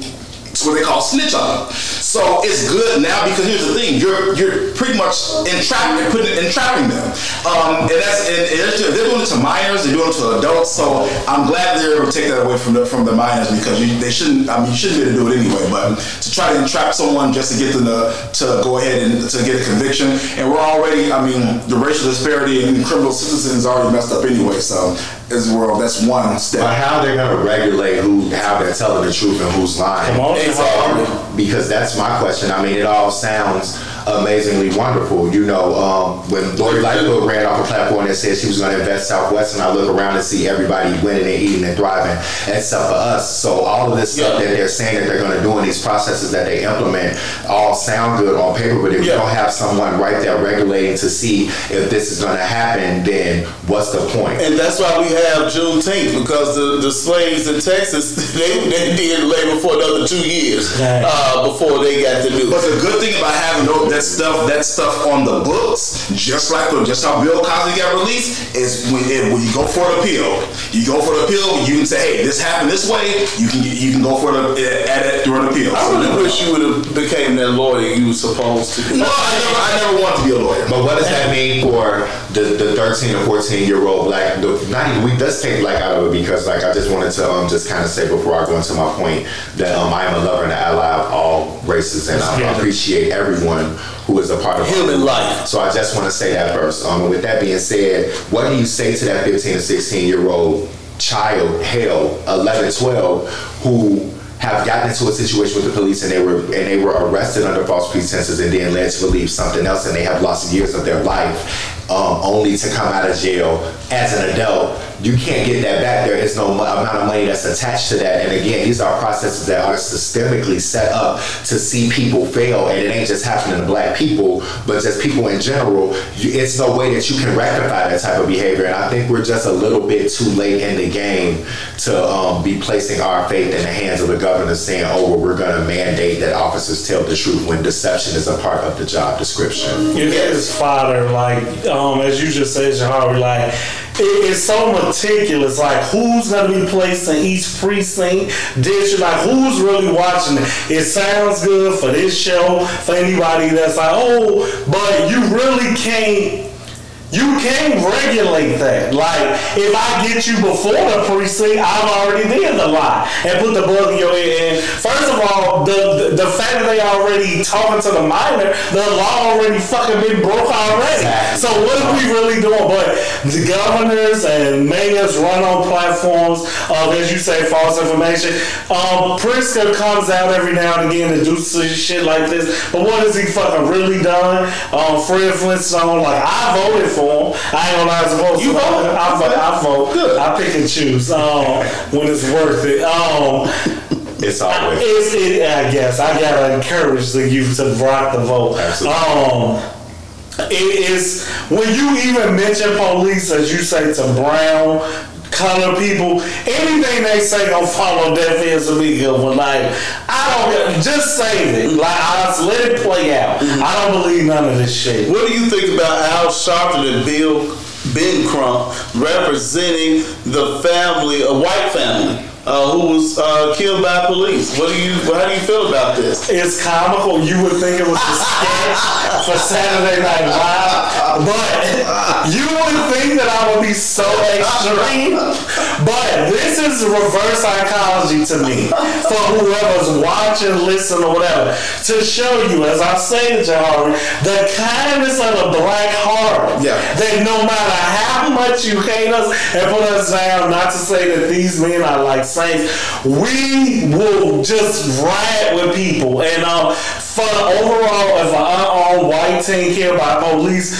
it's what they call snitch on them. So it's good now because here's the thing: you're you're pretty much entrapping, putting entrapping them, um, and that's and, and they're, doing it to minors, they're doing it to adults. So I'm glad they're able to take that away from the from the minors because you, they shouldn't. I mean, you shouldn't be able to do it anyway. But to try to entrap someone just to get them to, to go ahead and to get a conviction, and we're already, I mean, the racial disparity in criminal is already messed up anyway. So as well, that's one step. But how they're gonna regulate who how they're telling the truth and who's lying? Come on, Exactly. Because that's my question. I mean, it all sounds amazingly wonderful. You know, um, when Lori Lightfoot ran off a platform that said she was going to invest Southwest, and I look around and see everybody winning and eating and thriving, except for us. So all of this stuff that they're saying that they're going to do in these processes that they implement all sound good on paper, but if you don't have someone right there regulating to see if this is going to happen, then what's the point? And that's why we have Juneteenth because the, the slaves in Texas they, they did labor for another two years uh, before they got the news. But the good thing about having tho- that stuff, that stuff on the books, just like the, just how Bill Cosby got released, is when, it, when you go for an appeal. You go for the appeal, you can say, "Hey, this happened this way." You can you can go for the at it during the appeal. I really wish you would have became that lawyer you were supposed to. be. No, I never, I never wanted to be a lawyer. But what does that mean for the, the 13 or 14 year old black? The, not even we let's take black out of it because like I just wanted to um, just kind of say before I go into my point that um, I am a lover and an ally of all races and I Yeah. appreciate everyone who is a part of Human life. So I just want to say that first. Um, with that being said, what do you say to that 15 or 16 year old child, hell, 11, 12, who have gotten into a situation with the police and they were and they were arrested under false pretenses and then led to believe something else and they have lost years of their life um, only to come out of jail as an adult. You can't get that back. There. Is no amount of money that's attached to that. And again, these are processes that are systemically set up to see people fail. And it ain't just happening to black people, but just people in general. It's no way that you can rectify that type of behavior. And I think we're just a little bit too late in the game to um, be placing our faith in the hands of the governor saying, oh, well, we're going to mandate that officers tell the truth when deception is a part of the job description. It is fodder, like um, as you just said, Jahari, like it, it's so meticulous. Like who's gonna be placed in each precinct, district, like who's really watching it. It sounds good for this show, for anybody that's like, oh, but you really can't you can't regulate that. Like, if I get you before the precinct, I've already did the lie and put the bug in your head. And first of all, the, the the fact that they already talking to the minor, the law already fucking been broke already. So what are we really doing? But the governors and mayors run on platforms of, as you say, false information. Um, Pritzker comes out every now and again to do some shit like this. But what has he fucking really done? Um, Fred Flintstone, like I voted for him. I ain't gonna lie, I'm supposed You to. voted? I vote. I vote. Good. I pick and choose um, when it's worth it. Um, It's always. it's, it, I guess I gotta encourage the youth to rock the vote. Absolutely. Um, it is when you even mention police, as you say to brown color people, anything they say gonna follow deaf be good one. Like I don't just save it. Like I just let it play out. Mm-hmm. I don't believe none of this shit. What do you think about Al Sharpton and Bill Ben Crump representing the family, a white family, uh, who was uh, killed by police? What do you? How do you feel about this? It's comical. You would think it was a sketch for Saturday Night Live, but you would think that I would be so extreme. But this is reverse psychology to me for whoever's watching, listening, or whatever, to show you, as I say to Jahari, the kindness of the black heart. Yeah. That no matter how much you hate us and put us down, not to say that these men are like Saints, we will just riot with people. And um, for overall, if an unarmed white teen killed by police,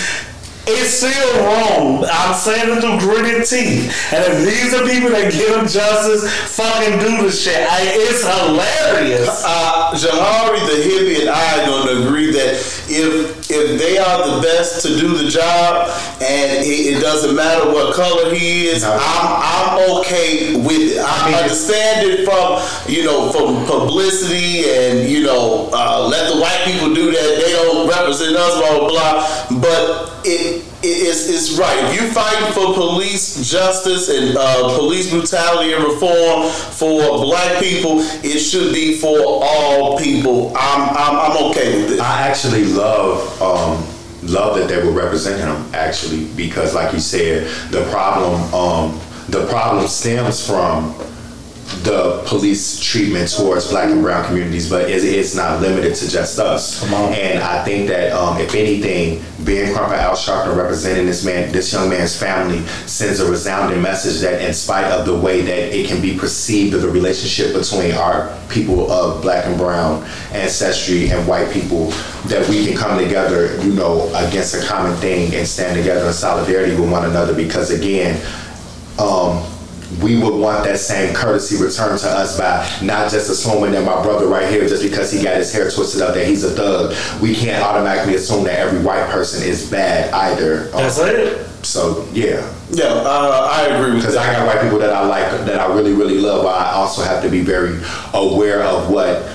it's still wrong. I'm saying it through gritted teeth. And if these are people that give them justice, fucking do the shit. I, it's hilarious. Uh, Jahari, the hippie, and I are going to agree that if if they are the best to do the job, and it, it doesn't matter what color he is, No. I'm I'm okay with it. I mean, understand it from you know from publicity and you know uh, let the white people do that. They don't represent us, blah blah blah. But it. It's, it's right. If you fight for police justice and uh, police brutality and reform for black people, it should be for all people. I'm, I'm, I'm okay with it. I actually love um, love that they were representing him actually because like you said the problem um, the problem stems from the police treatment towards black and brown communities but it's, it's not limited to just us. And I think that um, if anything Ben Crump and Al Sharpton representing this man this young man's family sends a resounding message that in spite of the way that it can be perceived of the relationship between our people of black and brown ancestry and white people that we can come together you know against a common thing and stand together in solidarity with one another because again um, we would want that same courtesy returned to us by not just assuming that my brother right here, just because he got his hair twisted up, that he's a thug. We can't automatically assume that every white person is bad either. That's it. So yeah, Yeah, uh, I agree with because that. I got white people that I like, that I really, really love. But I also have to be very aware of what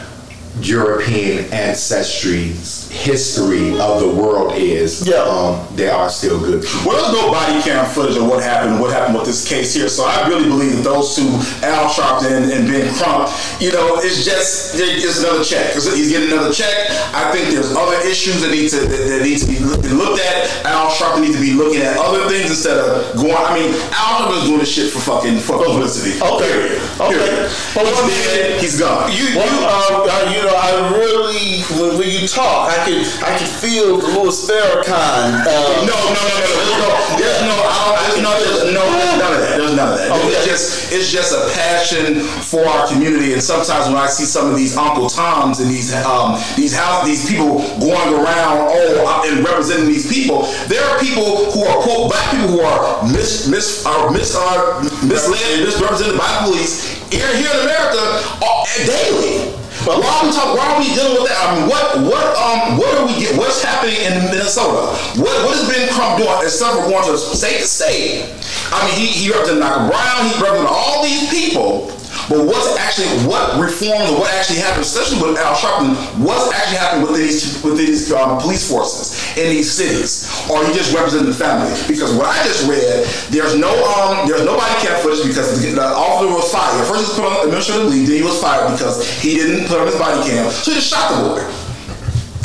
European ancestry's history of the world is. Yeah. um, they are still good people. Well, there's no body cam footage of what happened, what happened with this case here. So I really believe that those two, Al Sharpton and Ben Crump, you know, it's just it's another check. It's- He's getting another check. I think there's other issues that need to that, that need to be looked looked at. Al Sharpton needs to be looking at other things instead of going. I mean, Al Sharpton's doing this shit for fucking for publicity. Okay. Period. Okay. Period. But he's what- dead. He's gone. You, you, uh, uh, you know, I really, when, when you talk, I can, I can feel the Louis Farrakhan. Uh, No, no, no, no, no. There's no, I don't, there's no, there's no, there's none of that. There's none of that. Okay. It's just, it's just a passion for our community. And sometimes when I see some of these Uncle Toms and these, um, these house, these people going around, oh, uh, and representing these people, there are people who are quote black people who are mis, mis, are mis, are misled and misrepresented by the police here, here in America uh, daily. But why are we talk? Why are we dealing with that? I mean, what, what, um, what are we get? What's happening in Minnesota? What, what has Ben Crump doing? Instead of going to state to state, I mean, he he represented Michael Brown. He represented all these people. But what's actually what reforms or what actually happened, especially with Al Sharpton, what's actually happening with these with these um, police forces in these cities, or he just represented the family? Because what I just read, there's no um, there's no body cam footage because the, the officer was fired. First he was put on administrative leave, then he was fired because he didn't put on his body cam, so he just shot the boy.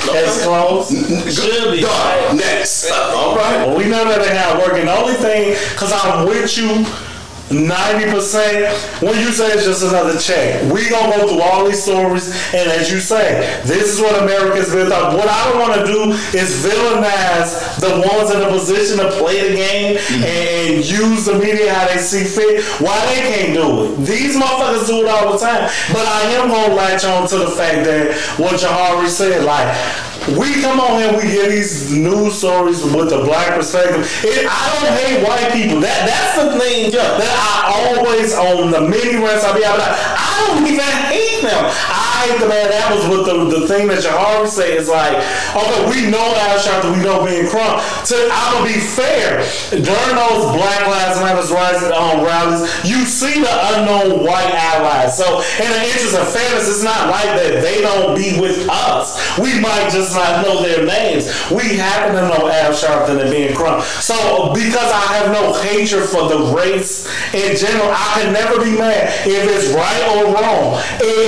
Case closed. Should be. Done. Next. All right. Well, we know that they not working. The only thing, because I'm with you 90%, when you say it's just another check, we to go through all these stories, and as you say, this is what America's built up. What I don't want to do is villainize the ones in a position to play the game mm-hmm. and, and use the media how they see fit. Why they can't do it? These motherfuckers do it all the time. But I am to latch on to the fact that what Jahari said, like, we come on here, we get these news stories with the black perspective. It, I don't hate white people. That that's the thing that I always on the mini rants I be out I don't even hate them. I the man. That was what the, the thing that Jahari said is like, okay, we know Al Sharpton, we know Ben Crump. So I'm gonna be fair. During those Black Lives Matter rallies, um, rallies, you see the unknown white allies. So in the interest of fairness, it's not like that they don't be with us. We might just not know their names. We happen to know Al Sharpton and Ben Crump. So because I have no hatred for the race in general, I can never be mad if it's right or wrong.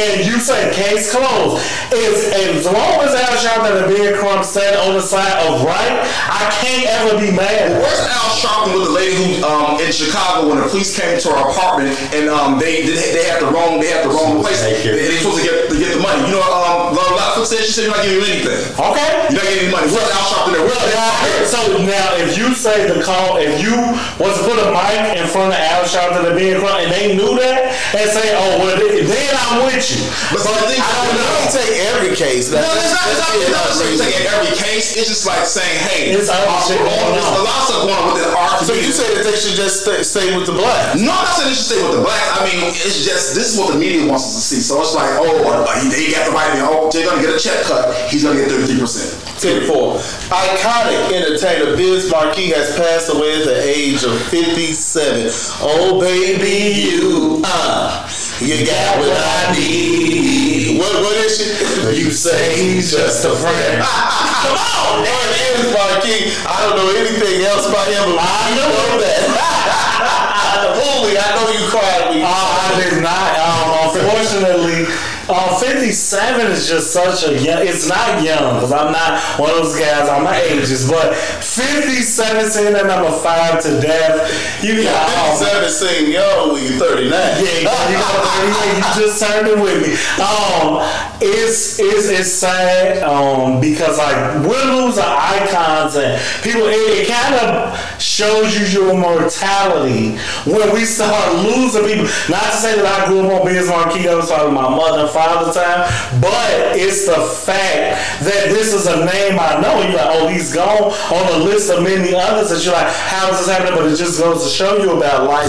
And you say case closed. As, as long as Al Al Sharpton and Ben Crump stand on the side of right, I can't ever be mad. Where's Al Sharpton with the lady who um, in Chicago when the police came to her apartment and um, they they, they had the wrong they had the wrong place. They, naked. they supposed to get to get the money. You know, um, Laura Lightfoot said she said you're not giving you anything. Okay. You're not getting any money. Where's Al Sharpton there? Where's Now, so now, if you say the call, if you was to put a mic in front of Al Sharpton and Ben Crump, and they knew that, and say, "Oh, well, then then I'm with you." But see, the thing- I don't know. You take every case. No, it's not, it's not, it's not saying That's- in every case. It's just like saying, hey, It's other uh, shit we're on- there's a lot of stuff going on within our So you say that they should just stay, stay with the black? No, I'm not saying they should stay with the blacks. I mean, it's just this is what the media wants us to see. So it's like, oh, he, he got the right man. Oh, they're gonna get a check cut. He's gonna get 33 percent. Tip four. Iconic entertainer Biz Markie has passed away at the age of 57. Oh, baby, you, uh, you got what I need. What, what is she? You say he's just a friend. Come on, man. Biz Markie. I don't know anything else about him, but I know that. Holy, I know you cried Uh, I did not. Um, unfortunately, uh, 57 is just such a young. It's not young because I'm not one of those guys. I'm my ages, but 57 saying that number five to death. You got. oh, 57 seem young when you're 39. Yeah, you got, you just turned it with me. Um, it's it's it's sad um, because like we're losing icons and people. It, it kind of shows you your mortality when we start losing people. Not to say that I grew up on Biz Markie, I was probably my mother father time, but it's the fact that this is a name I know. You're like, oh, he's gone on a list of many others that you're like, how is this happening? But it just goes to show you about life.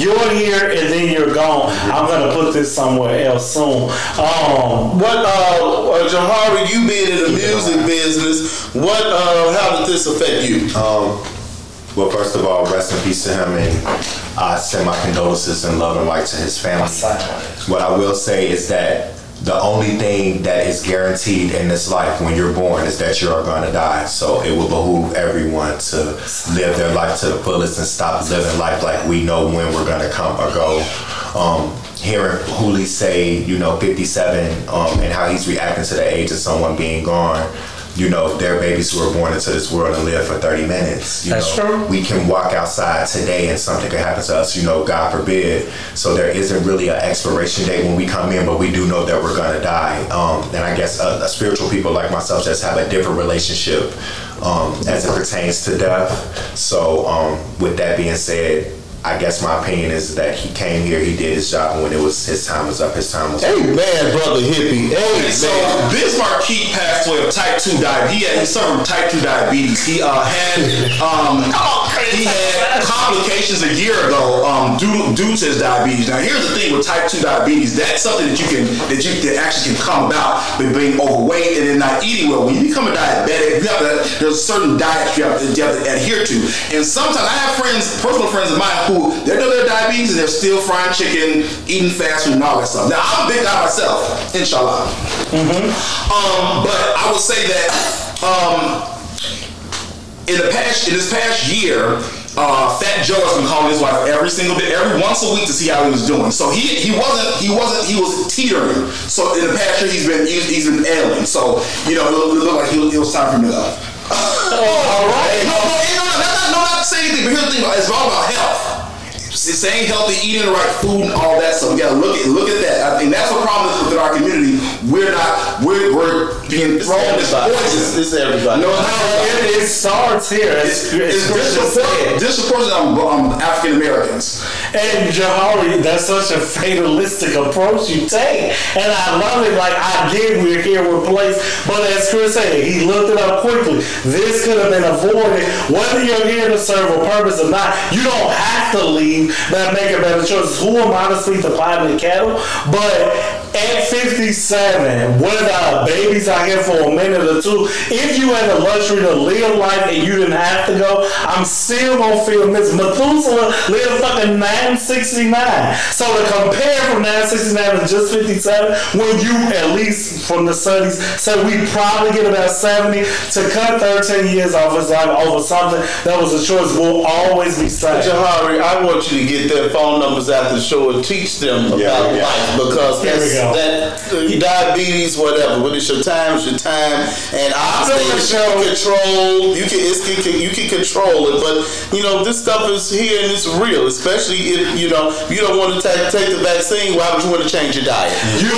You're here and then you're gone. I'm gonna put this somewhere else soon. Um, What, uh, uh, Jahari, you being in the music business, what, uh, how did this affect you? Um, well, first of all, rest in peace to him, and I send my condolences and love and light to his family. What I will say is that the only thing that is guaranteed in this life when you're born is that you are going to die. So it will behoove everyone to live their life to the fullest and stop living life like we know when we're going to come or go. Um, hearing Hooli say, you know, 57, um, and how he's reacting to the age of someone being gone. You know, there are babies who are born into this world and live for 30 minutes. You That's know, true. we can walk outside today and something could happen to us, you know, God forbid. So there isn't really an expiration date when we come in, but we do know that we're gonna die. Um, and I guess uh, spiritual people like myself just have a different relationship um, as it pertains to death. So um, with that being said, I guess my opinion is that he came here, he did his job, and when it was his time was up, his time was up. Hey, man, brother hippie. Hey, So man. Biz Markie passed away of type two diabetes. He had he suffered from type two diabetes. He uh, had um, he had complications a year ago um, due due to his diabetes. Now here's the thing with type two diabetes. That's something that you can that you that actually can come about by being overweight and then not eating well. When you become a diabetic, you have to there's certain diets you have to, you have to adhere to. And sometimes I have friends, personal friends of mine, who they know their diabetes and they're still frying chicken, eating fast food, and all that stuff. Now I'm a big guy myself, inshallah. Um, but I would say that um, in the past, in this past year, uh, Fat Joe has been calling his wife every single day, every once a week to see how he was doing. So he he wasn't he wasn't he was teetering. So in the past year, he's been he's, he's been ailing. So you know, it looked, like it was time for him to go. all right. No, no, no, no, not, no, not saying anything. But here's the thing: it's all about health. It's saying healthy, eating the right food, and all that. So we gotta look at look at that. I think that's the problem within our community. We're not we're we're being thrown this Everybody. It's, poison. it's everybody. No, No, it, it starts here. It's, It's, it's, Christian disproportionate, disproportionate on, on African Americans. And Jahari, that's such a fatalistic approach you take. And I love it. Like, I get we're here, we're placed. But as Chris said, he looked it up quickly. This could have been avoided. Whether you're here to serve a purpose or not, you don't have to leave that make a better choice. Who am I to speak to private cattle? But at 57, with uh, babies out here for a minute or two, if you had the luxury to live life and you didn't have to go, I'm still gonna feel miss. Methuselah lived fucking 969. So to compare from 969 to just 57, when you at least from the studies said we probably get about 70 to cut 13 years off his life over something that was a choice will always be sad. Jahari, I want you to get their phone numbers after the show and teach them about Yeah, yeah. life because Here at we go. Yeah. that uh, diabetes, whatever. When it's your time, it's your time, and obviously doing you the control. You can, it's, you can you can control it, but you know this stuff is here and it's real. Especially if you know you don't want to take take the vaccine. Why would you want to change your diet? You,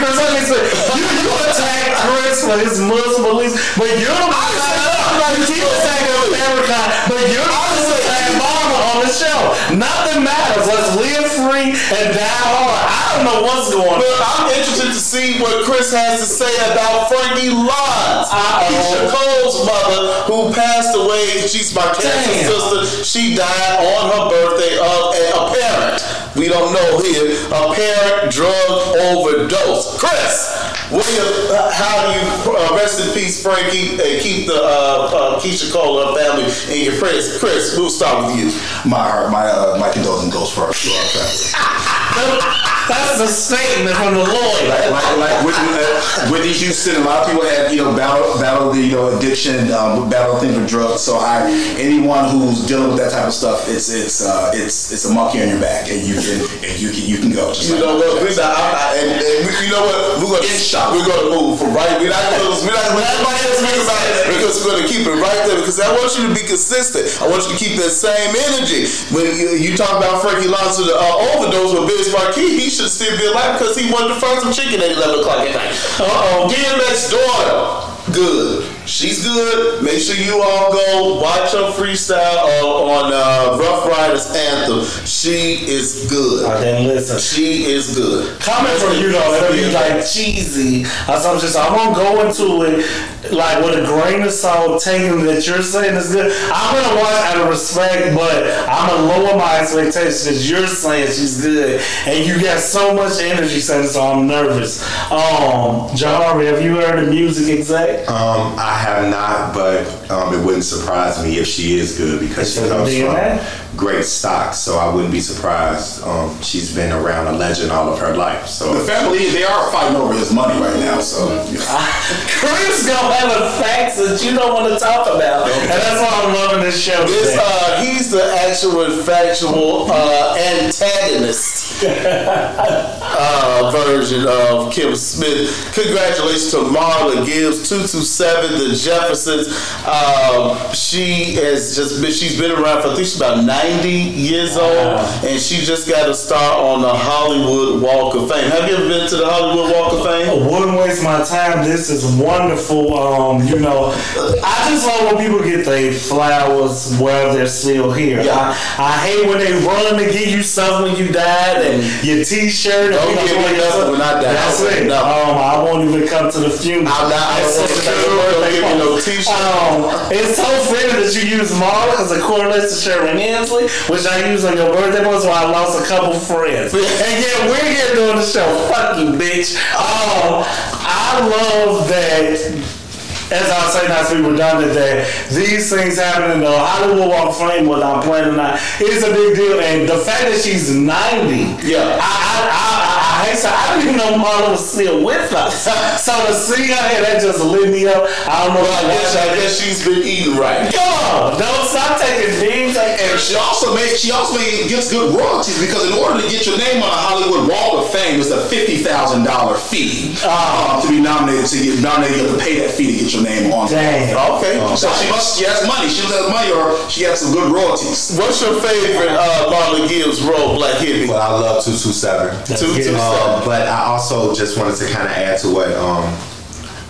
Chris, let me say, you, you attack Chris for his Muslim beliefs, but you're the one you keep attacking America, but you're the one who attack Obama on the show. Nothing matters. Let's live free and die hard. I don't know what's going on. But. I'm interested to see what Chris has to say about Frankie Uh-oh. Keyshia Cole's mother, who passed away. She's my cancer sister. She died on her birthday of a parent. We don't know here. A parent drug overdose. Chris, what you, uh, how do you uh, rest in peace, Frankie, and keep the uh, uh, Keyshia Cole and family in your prayers? Chris, we'll start with you. My heart, my uh, my condolences goes first to our family. That's a statement from the Lord. like, like, like Whitney, uh, Whitney Houston, a lot of people have you know battle battle the you know addiction, um, battle things with drugs. So I, anyone who's dealing with that type of stuff, it's it's uh, it's it's a monkey on your back, and you can and you can you can go. Just You like know what? We're not, I'm not, and, and we, you know what? We're gonna we're gonna move from right. We're not gonna we're not gonna everybody else speak about it because we're gonna keep it right there because I want you to be consistent. I want you to keep that same energy. When you, you talk about Frankie Lons to the uh, overdose with Biz Markie, he should still be alive because he wanted to find some chicken at eleven o'clock at night. Uh oh, DMX daughter, good. She's good. Make sure you all go watch her freestyle uh, on uh, Ruff Ryders Anthem. She is good. I didn't listen. She is good. Coming from you though, it'll be like cheesy. or something. just I won't go into it like with a grain of salt, taking that you're saying is good. I'm gonna watch out of respect, but I'm gonna lower my expectations. You're saying she's good, and you got so much energy saying, so I'm nervous. Um, Jahari, have you heard the music exec? Um, I have not, but um, it wouldn't surprise me if she is good because she comes from great stock. So I wouldn't be surprised. Um, she's been around a legend all of her life. So the family, they are fighting over his money right now. So you know. Chris gonna have a facts that you don't want to talk about, and that's why I'm loving this show. This, uh, he's the actual factual uh, antagonist uh, version of Kim Smith. Congratulations to Marla Gibbs, 227, the Jeffersons. Um, she has just been, she's been around for, I think she's about 90 years old, and she just got a star on the Hollywood Walk of Fame. Have you ever been to the Hollywood Walk of Fame? wouldn't waste my time. This is wonderful. Um, you know, I just love when people get their flowers while they're still here. Yeah. I, I hate when they run to give you something when you and your T-shirt. and Don't give me like, nothing when I die. That's it. No. Um, I won't even come to the funeral. I'm not- I don't want such to come. good Don't give me no. T-shirt. Um, it's so fitting that you use Marla because it correlates to Sherman Hemsley, which I use on your birthday month, so I lost a couple friends. and yet we're here doing the show. Fuck you, bitch. Um, I love that. As I say, not to be redundant, that these things happen in the Hollywood Walk of Fame, whether I'm playing or not, is a big deal. And the fact that she's 90, Yeah. I, I, I, I, hate to- I didn't even know Marla was still with us. so to see her, and that just lit me up. I don't know. Well, I guess, I guess she's been eating right. Come on, don't stop taking things. And she also made she also made, gets good royalties because in order to get your name on the Hollywood Wall of Fame, it's a fifty thousand dollar fee um, to be nominated to get nominated. You have to pay that fee to get your name on. Damn. Okay. So she must she has money. She has money, or she has some good royalties. What's your favorite uh, Marla Gibbs role, Black Hippie? but I love two two seven. Two two good. Um, but I also just wanted to kind of add to what um,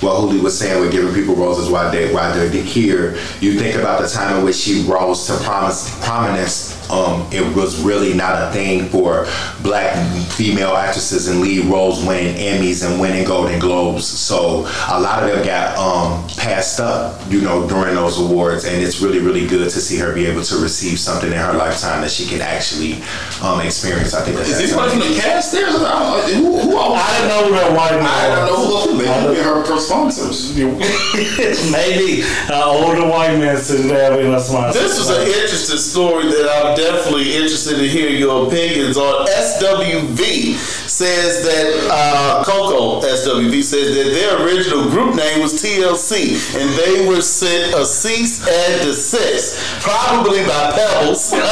what Huli was saying with giving people roses while they while they're here. You think about the time in which she rose to promise, prominence. Um, it was really not a thing for black female actresses in lead roles winning Emmys and winning Golden Globes. So a lot of them got um, passed up, you know, during those awards. And it's really, really good to see her be able to receive something in her lifetime that she can actually um, experience. I think that Is that's anybody from the cast there? I don't know. Who, who all- I didn't know who that white man I don't know was. who else maybe her, her sponsors. Maybe an older white man sitting there with us. my- This was an interesting story that Definitely interested to hear your opinions on. SWV says that uh, Coko SWV says that their original group name was TLC, and they were sent a cease and desist, probably by Pebbles. and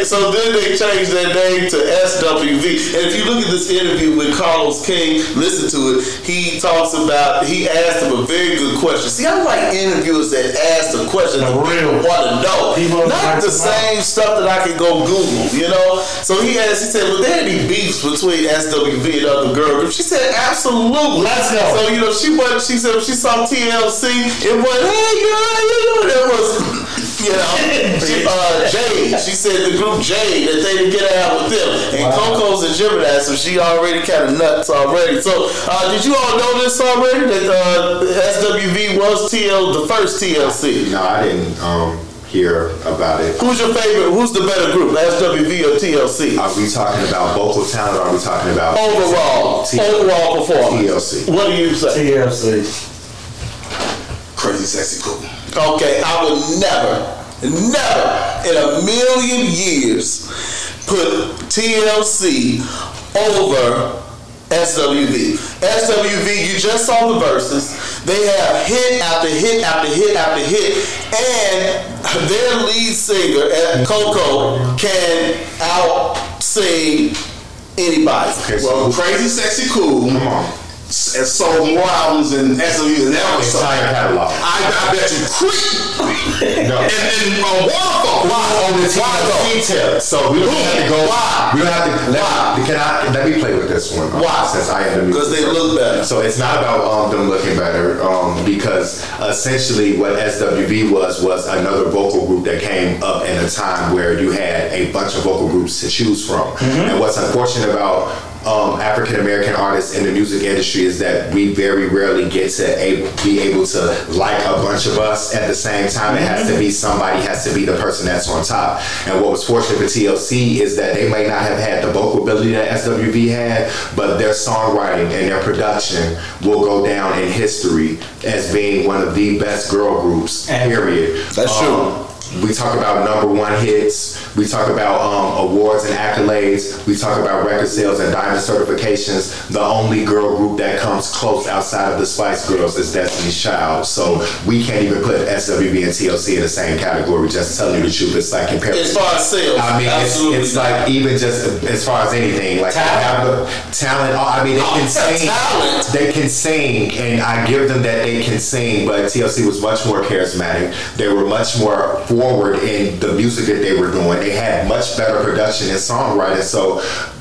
so then they changed their name to SWV. And if you look at this interview with Carlos King, listen to it. He talks about he asked him a very good question. See, I like interviewers that ask the question that real. want to know, not the know. same stuff that I can go Google. You know. So he asked. He said, "Well, there any beefs between SWV and other girl groups?" She said, "Absolutely." Let's go. So you know, she was. She said she saw TLC, it was, "Hey girl, you doing?" It was. You know, she, uh, Jade. She said the group Jade that they didn't get out with them, and Coko's a Gemini, so she already kind of nuts already. So, uh, did you all know this already that uh, SWV was TL the first TLC? No, I didn't um, hear about it. Who's your favorite? Who's the better group, SWV or TLC? Are we talking about vocal talent or are we talking about Overall, T- overall performance. TLC. What do you say? TLC. Crazy sexy cool. Okay, I would never, never in a million years put TLC over SWV. SWV, you just saw the verses. They have hit after hit after hit after hit, and their lead singer, uh, Coko, can out sing anybody. Okay, so Well, crazy sexy cool. come on. Has sold more albums than SWV than ever. catalog. I, I bet you creep No. and, and uh, waterfall. on the TLC tip. So we don't have to go. Why? We don't have to. Let, Why? Can I? Let me play with this one. Why? Since I am Because they look better. So it's not about um, them looking better, um, because essentially what SWV was was another vocal group that came up in a time where you had a bunch of vocal groups to choose from. And what's unfortunate about um, African American artists in the music industry is that we very rarely get to be able to like a bunch of us at the same time. It has to be somebody has to be the person that's on top. And what was fortunate for TLC is that they may not have had the vocal ability that SWV had, but their songwriting and their production will go down in history as being one of the best girl groups. Period. That's Um, we talk about number one hits. We talk about um, awards and accolades. We talk about record sales and diamond certifications. The only girl group that comes close outside of the Spice Girls is Destiny's Child. So we can't even put SWV and TLC in the same category. Just telling you the truth, it's like compared. As far as sales, I mean, it's, absolutely it's like even just as far as anything, like Talent. talent. I mean, they Oh, can yeah, sing. talent. They can sing, and I give them that they can sing. But TLC was much more charismatic. They were much more forward in the music that they were doing. They had much better production and songwriting. So,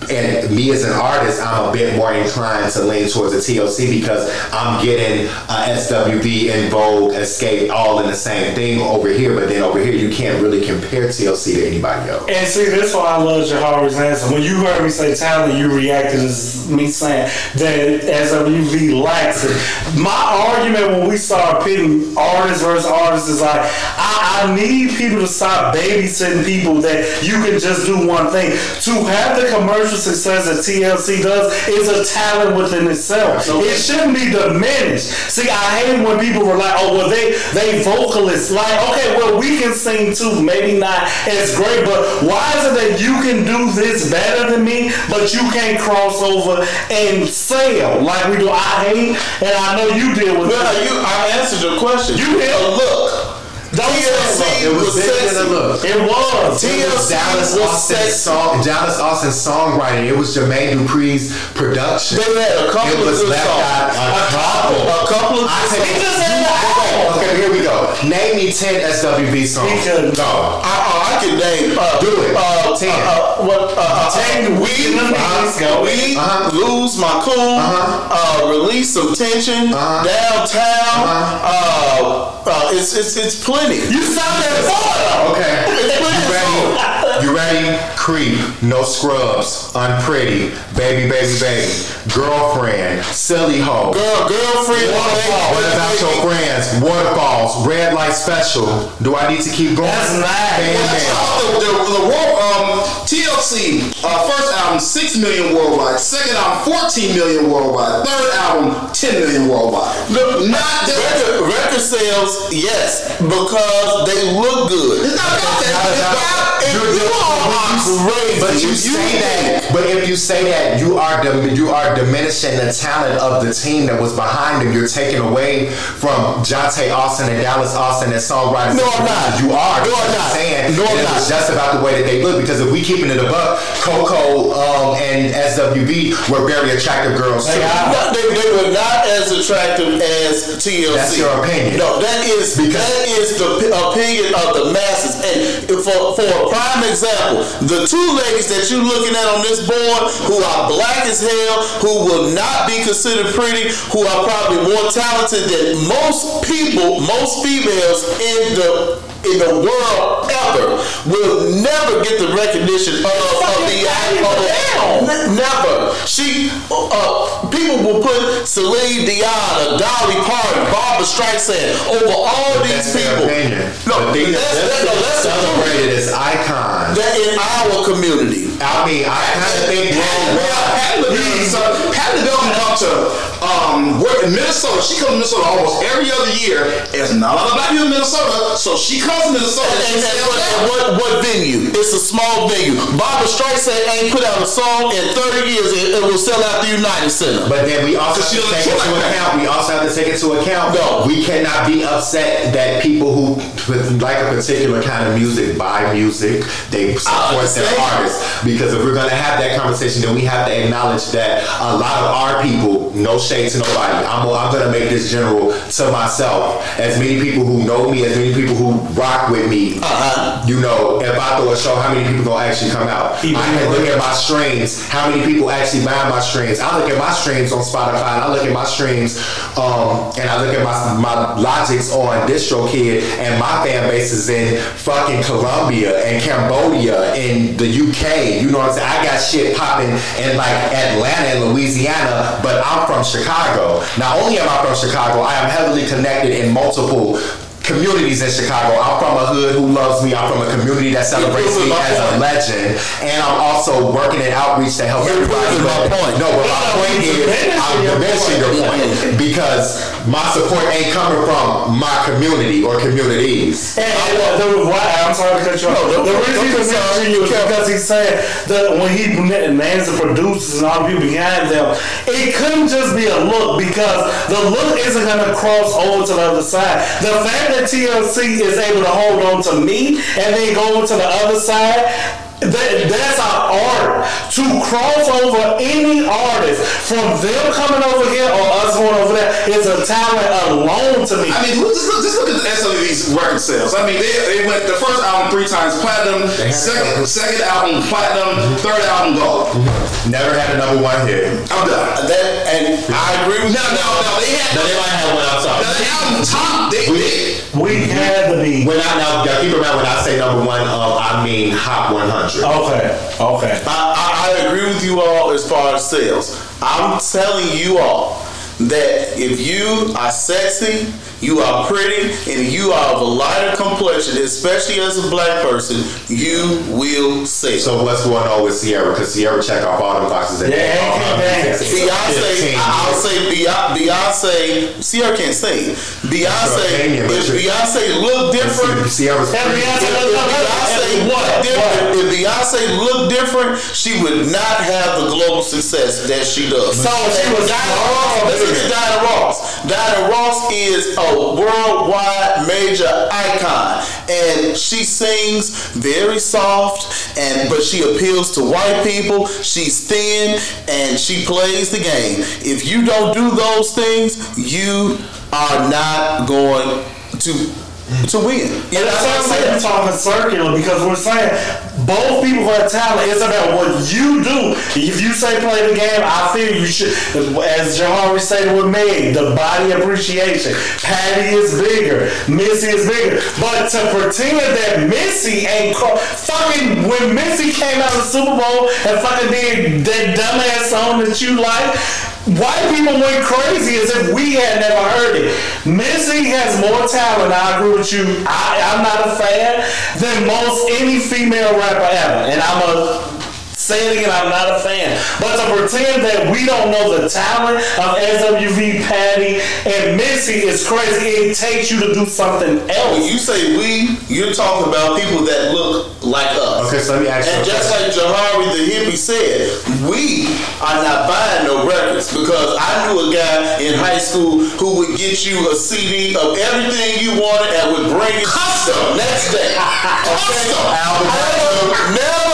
and me as an artist, I'm a bit more inclined to lean towards the TLC because I'm getting uh, SWV En Vogue, Xscape, all in the same thing over here. But then over here, you can't really compare TLC to anybody else. And see, that's why I love Jahari's answer. When you heard me say talent, you reacted as me saying that SWV lacks it. My argument when we start pitting artists versus artists is like, I, I need people to stop babysitting people that you can just do one thing. To have the commercial success that TLC does is a talent within itself. It shouldn't be diminished. See, I hate when people were like, oh, well, they they vocalists. Like, okay, well, we can sing too. Maybe not as great, but why is it that you can do this better than me, but you can't cross over and sell like we do? I hate, and I know you did with Well, you, I answered your question. You did. a look. TLC It was was sexy. look. It was. TLC Dallas was Austin's sexy. song, Dallas Austin's songwriting. It was Jermaine Dupri's production. They had a couple It of good songs. out a couple. A couple of good songs. just said that. okay, here we go. Name me ten SWV songs. He couldn't. Go. I, uh, I can name. Uh, Do it. Uh, Ten. Uh, uh, what? Uh, uh, Ten. we, Let me we Uh-huh. lose my cool. Uh-huh. Uh, release some tension. Uh-huh. Downtown. Uh-huh. Uh, uh, it's it's it's plenty. You sound that far. Okay. It's plenty. You ready? Creep, no scrubs, unpretty, baby, baby, baby, girlfriend, silly hoe. Girl, girlfriend. Waterfall. What about your friends? Waterfalls, red light special. Do I need to keep going? That's nice. Bam, That's bam. the, the, the world, um, TLC, uh, first album, 6 million worldwide. Second album, 14 million worldwide. Third album, 10 million worldwide. Look, Not just. record, record sales, yes, because they look good. It's not about that. Not It's about- about. You are crazy. But you say that, but if you say that, you are dim- you are diminishing the talent of the team that was behind them. You're taking away from Jonte Austin and Dallas Austin as songwriters. No, I'm not. You are. No, I'm not. Saying No, I'm not. It's just about the way that they look. Because if we keeping it above, Coko um, and SWV were very attractive girls. They are. No, they, they were not as attractive as TLC. That's your opinion. No, that is because that is the opinion of the masses. And for for a prime example, the two ladies that you're looking at on this board, who are black as hell, who will not be considered pretty, who are probably more talented than most people, most females in the in the world ever, will never get the recognition of, of the of, N- Never. She, uh, people will put Celine Dion, or Dolly Parton, Barbra Streisand over all these That's people. opinion. No, But they- that's, that's, no, that's celebrated as icons. That in our community. I mean, I kind of think Well, Patti to um, where in Minnesota. She comes to Minnesota almost every other year. There's not a lot of black people in Minnesota, so she comes to Minnesota. And, she and, sells what, and what, what venue? It's a small venue. Barbra Streisand ain't put out a song in 30 years. It, it will sell out the United Center. But then we also have She to take feel into account. We also have to take into account. No. we cannot be upset that people who with like a particular kind of music buy music. They support their artists because if we're gonna have that conversation, then we have to acknowledge that a lot of our people. No shade to nobody. I'm, I'm gonna make this general to myself. As many people who know me, as many people who rock with me. Uh-huh. You know, if I throw a show, how many people gonna actually come out? I can look at my streams. How many people actually buy my streams? I look at my streams on Spotify. And I look at my streams, um, and I look at my my logics on DistroKid, and my fan base is in fucking Colombia and Cambodia and the UK. You know what I'm saying? I got shit popping in like Atlanta and Louisiana, but I'm from Chicago. Not only am I from Chicago, I am heavily connected in multiple communities in Chicago. I'm from a hood who loves me. I'm from a community that celebrates me as a legend, and I'm also working in outreach to help You're everybody. my point. No, but my point is, I'm diminishing your point. because my support ain't coming from my community or communities. And, and the, why, I'm sorry to cut you off. No, no, the reason he's mentioning you is because he said that when he na- names the producers and all the people behind them, it couldn't just be a look because the look isn't going to cross over to the other side. The fact that TLC is able to hold on to me and then go to the other side. That, that's our art to cross over any artist from them coming over here or us going over there is a talent alone to me. I mean, look, just look, just look at the SWV's record sales. I mean, they, they went the first album three times platinum, had second second album platinum, third album gold. Never had a number one hit. I'm done. That, and I agree with No, you. no, no. They had No, they might have one outside. now, the album top. They, they, we had to be. When I now, y'all keep in mind when I say number one, um, I mean Hot 100. Okay, okay. I, I, I agree with you all as far as sales. I'm telling you all that if you are sexy, you are pretty, and you are of a lighter complexion, especially as a black person, you will sell. So what's going on with Ciara? Because Ciara check off all the boxes. And Yeah, all her yeah, music. Beyonce, I'll say Beyonce, Beyonce, Ciara can't sing. Beyonce, if Beyonce look different, Ciara's pretty. Beyonce if, look Beyonce What? different, if Beyonce looked different, she would not have the global success that she does. So she was Diana Listen. Diana Ross. Diana Ross is a worldwide major icon, and she sings very soft, and but she appeals to white people. She's thin, and she plays the game. If you don't do those things, you are not going to You know And that's why I'm saying. We're talking circular because we're saying both people have talent. It's about what you do. If you say play the game, I feel you should. As Jahari stated with me, the body appreciation. Patti is bigger. Missy is bigger. But to pretend that Missy ain't fucking when Missy came out of the Super Bowl and fucking did that dumbass song that you like. White people went crazy as if we had never heard it. Missy has more talent. I agree with you. I, I'm not a fan than most any female rapper ever, and I'm a saying it again, I'm not a fan. But to pretend that we don't know the talent of SWV, Patti, and Missy is crazy. It takes you to do something When else. you say we, you're talking about people that look like us. Okay, so let me ask you And a just like Jahari the hippie said, we are not buying no records because I knew a guy in high school who would get you a CD of everything you wanted and would bring it custom next day. Okay? I never had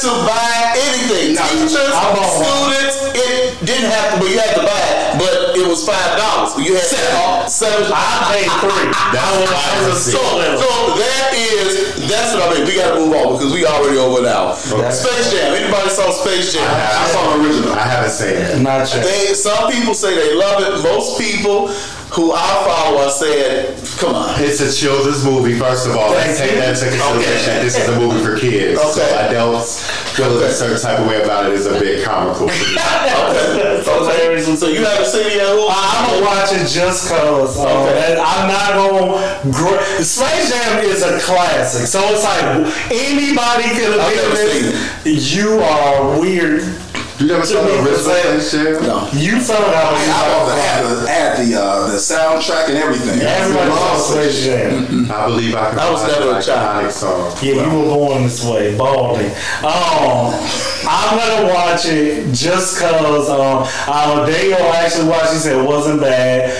to buy anything. Teachers, I bought one. students, it didn't have to, but you had to buy it. But it was five dollars. You had seven. seven. I paid three. That's oh, I was, what I I was a see. So that is that's what I mean. We gotta move on because we already over now. Space Jam. Anybody saw Space Jam? I saw the original. I haven't seen it. Not yet. They some people say they love it. Most people who I follow are saying, "Come on." It's a children's movie, first of all. Let's take that into consideration. This is a movie for kids. So Okay. adults feel a certain type of way about it is a bit comical. to me. Okay. okay. So you haven't seen it yet? I'ma watch it just cause. Um, Okay. I'm not gonna. Gr- Space Jam is a classic, so it's like anybody could have I've been never in this. You are weird. You never saw the To me, original it's Space No. You somehow I you love the, are. had the, had the, uh, the soundtrack and everything. Everybody Love saw Space Jam. I believe I can I was never a child. iconic song. Yeah, you were born this way, balding. Um, I'm gonna watch it just cause um, uh, Daniel actually watched. He said it wasn't bad.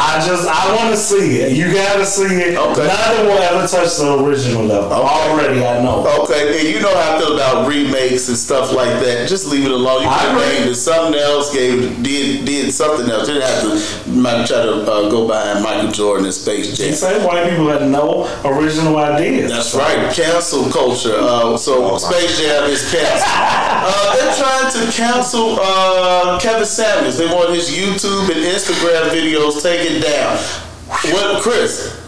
I just I want to see it. You gotta see it. Okay. Nothing will ever touch the original though. Already, I know. Okay, and you know how I feel about remakes and stuff like that. Just leave it alone. You I could have agree. named it something else, gave did did something else. You didn't have to might try to uh, go behind Michael Jordan and Space You Jam. say white people had no original ideas. That's right, cancel culture. Uh, so Space Jam is canceled. uh, they're trying to cancel uh, Kevin Samuels. They want his YouTube and Instagram videos taken down. What, Chris?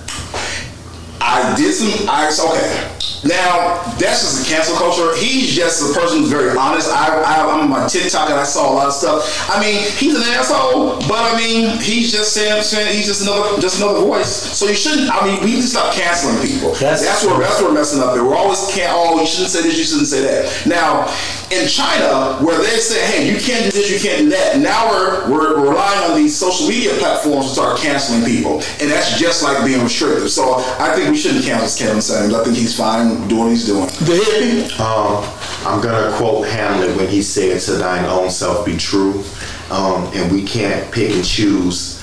I did some. I okay. Now that's just a cancel culture. He's just a person who's very honest. I, I I'm on my TikTok and I saw a lot of stuff. I mean, he's an asshole, but I mean, he's just saying, saying he's just another just another voice. So you shouldn't. I mean, we need to stop canceling people. That's That's, where that's where we're messing up. There, we're always can't. Oh, you shouldn't say this. You shouldn't say that. Now, in China, where they say, hey, you can't do this, you can't do that. Now we're we're relying on these social media platforms to start canceling people, and that's just like being restrictive. So I think we shouldn't cancel Kevin Samuels. I think he's fine doing what he's doing. The hippie? Um, I'm gonna quote Hamlet when he said, "To thine own self be true," um, and we can't pick and choose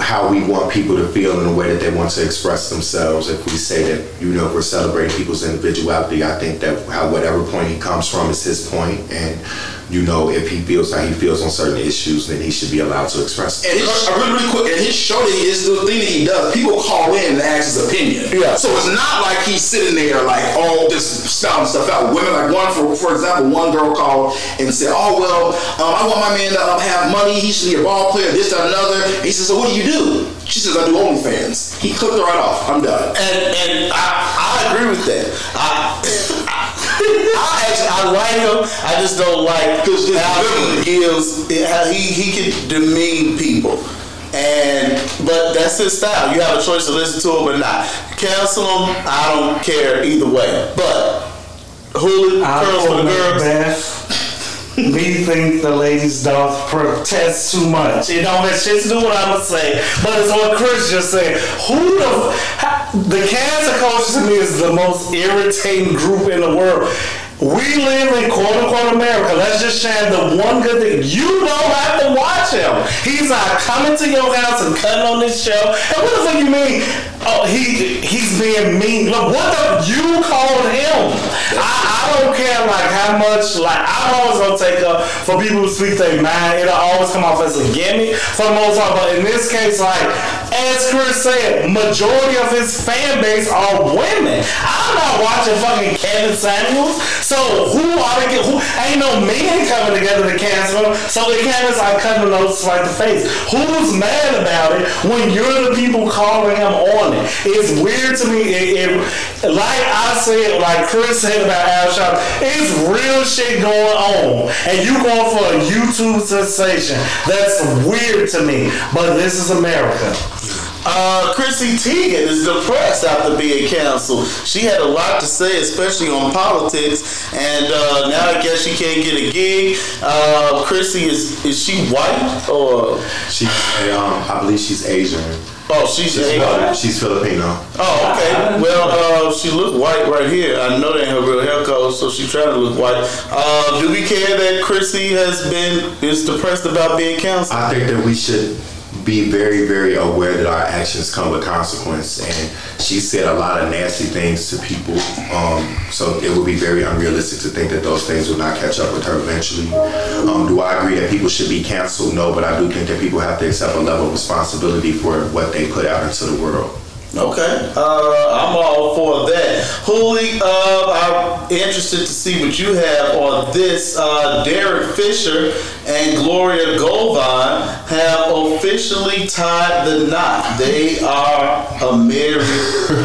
how we want people to feel in the way that they want to express themselves. If we say that, you know, we're celebrating people's individuality, I think that how whatever point he comes from is his point, and you know, if he feels how he feels on certain issues, then he should be allowed to express. And his, uh, really, really quick, and his show that is the thing that he does. People call in and ask his opinion. Yeah. So it's not like he's sitting there like, oh, just spouting stuff out. Women like one, for for example, one girl called and said, oh well, um, I want my man to um, have money. He should be a ball player. This, that, another. And he says, so what do you do? She says, I do OnlyFans. He clicked her right off. I'm done. And and I, I agree with that. I, I actually I like him. I just don't like Because how he gives how he he can demean people. And but that's his style. You have a choice to listen to him or not. Cancel him. I don't care either way. But Hulu I curls for the quote girls. Me think the ladies don't protest too much. It don't have shit to do what I'm gonna say, but it's what Chris just said. Who the how- the cancer culture to me is the most irritating group in the world. We live in quote unquote America. Let's just share the one good thing. You don't have to watch him. He's not coming to your house and cutting on this show. And what the fuck you mean? Oh, he he's being mean. Look, what the you called him? I, I don't care like how much like I'm always gonna take up for people who speak their mind. It'll always come off as a gimmick for the most part. But in this case, like as Chris said, majority of his fan base are women. I'm not watching fucking Kevin Samuels. So who are they? Who ain't no men coming together to cancel him? So the cameras are cutting those like the face. Who's mad about it when you're the people calling him on it? It's weird to me. It, it, like I said, like Chris said about Al Sharpton, it's real shit going on, and you going for a YouTube sensation. That's weird to me. But this is America. Uh, Chrissy Teigen is depressed after being canceled. She had a lot to say, especially on politics, and uh, now I guess she can't get a gig. Uh, Chrissy is is she white or She's, um, I believe she's Asian. Oh she's, She's, she's Filipino. Oh, okay. Well, uh, she look white right here. I know that ain't her real hair color, so she trying to look white. Uh, do we care that Chrissy has been is depressed about being canceled? I think that we should be very, very aware that our actions come with consequence. And she said a lot of nasty things to people. Um, so it would be very unrealistic to think that those things will not catch up with her eventually. Um, do I agree that people should be canceled? No, but I do think that people have to accept a level of responsibility for what they put out into the world. Okay, uh, I'm all for that. Hooli, uh, I'm interested to see what you have on this. Uh, Derek Fisher and Gloria Govan have officially tied the knot. They are a married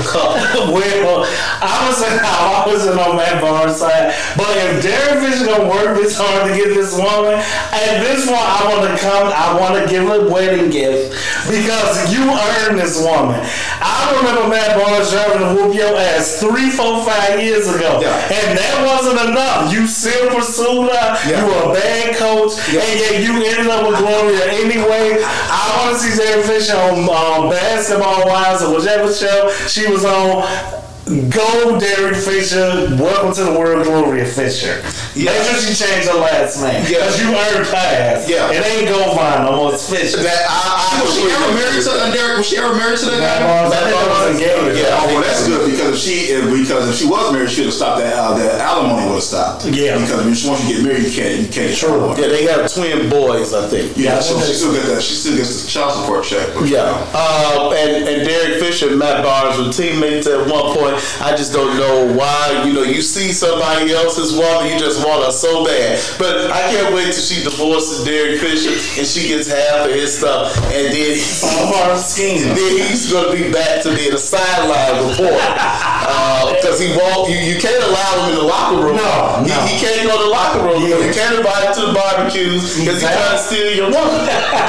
couple. Well, I was I wasn't on Matt Barnes' side, but if Derek Fisher gonna work this hard to get this woman, at this point I want to come. I want to give a wedding gift because you earned this woman. I remember Matt Barnes driving to whoop your ass three, four, five years ago, Yeah. and that wasn't enough. You still pursued her. Yeah. You were a bad coach, and yet you ended up with Gloria anyway. I want to see Derek Fisher on um, Basketball Wives or whichever show she was on. Go, Derek Fisher. Welcome to the world, Gloria Fisher. Yeah. Make sure she changed her last name. Yeah. Because you earned pass. Yeah. It ain't Govan no more, it's Fisher. That I, I Was she ever married to uh, Derek? Was she ever married to that guy? Barnes, I think that was engaged. Yeah. Oh, well, that's good because if she if, because if she was married, she'd have stopped that. Uh, that alimony would have stopped. Yeah. Because I mean, once you get married, you can't you can't True. yeah, they have twin boys, I think. Yeah, so she still get that. She still gets the child support check. but, Yeah, you know. uh, and and Derek Fisher and Matt Barnes were teammates at one point. I just don't know why. You know, you see somebody else's woman, you just want her so bad. But I can't wait till she divorces Derek Fisher and she gets half of his stuff, and then of then he's going to be back to being a sideline reporter because he won't. You, you can't allow him in the locker room. No, he, no. he can't go to the locker room. Yeah. You can't invite him to the barbecues because he's trying to steal your woman.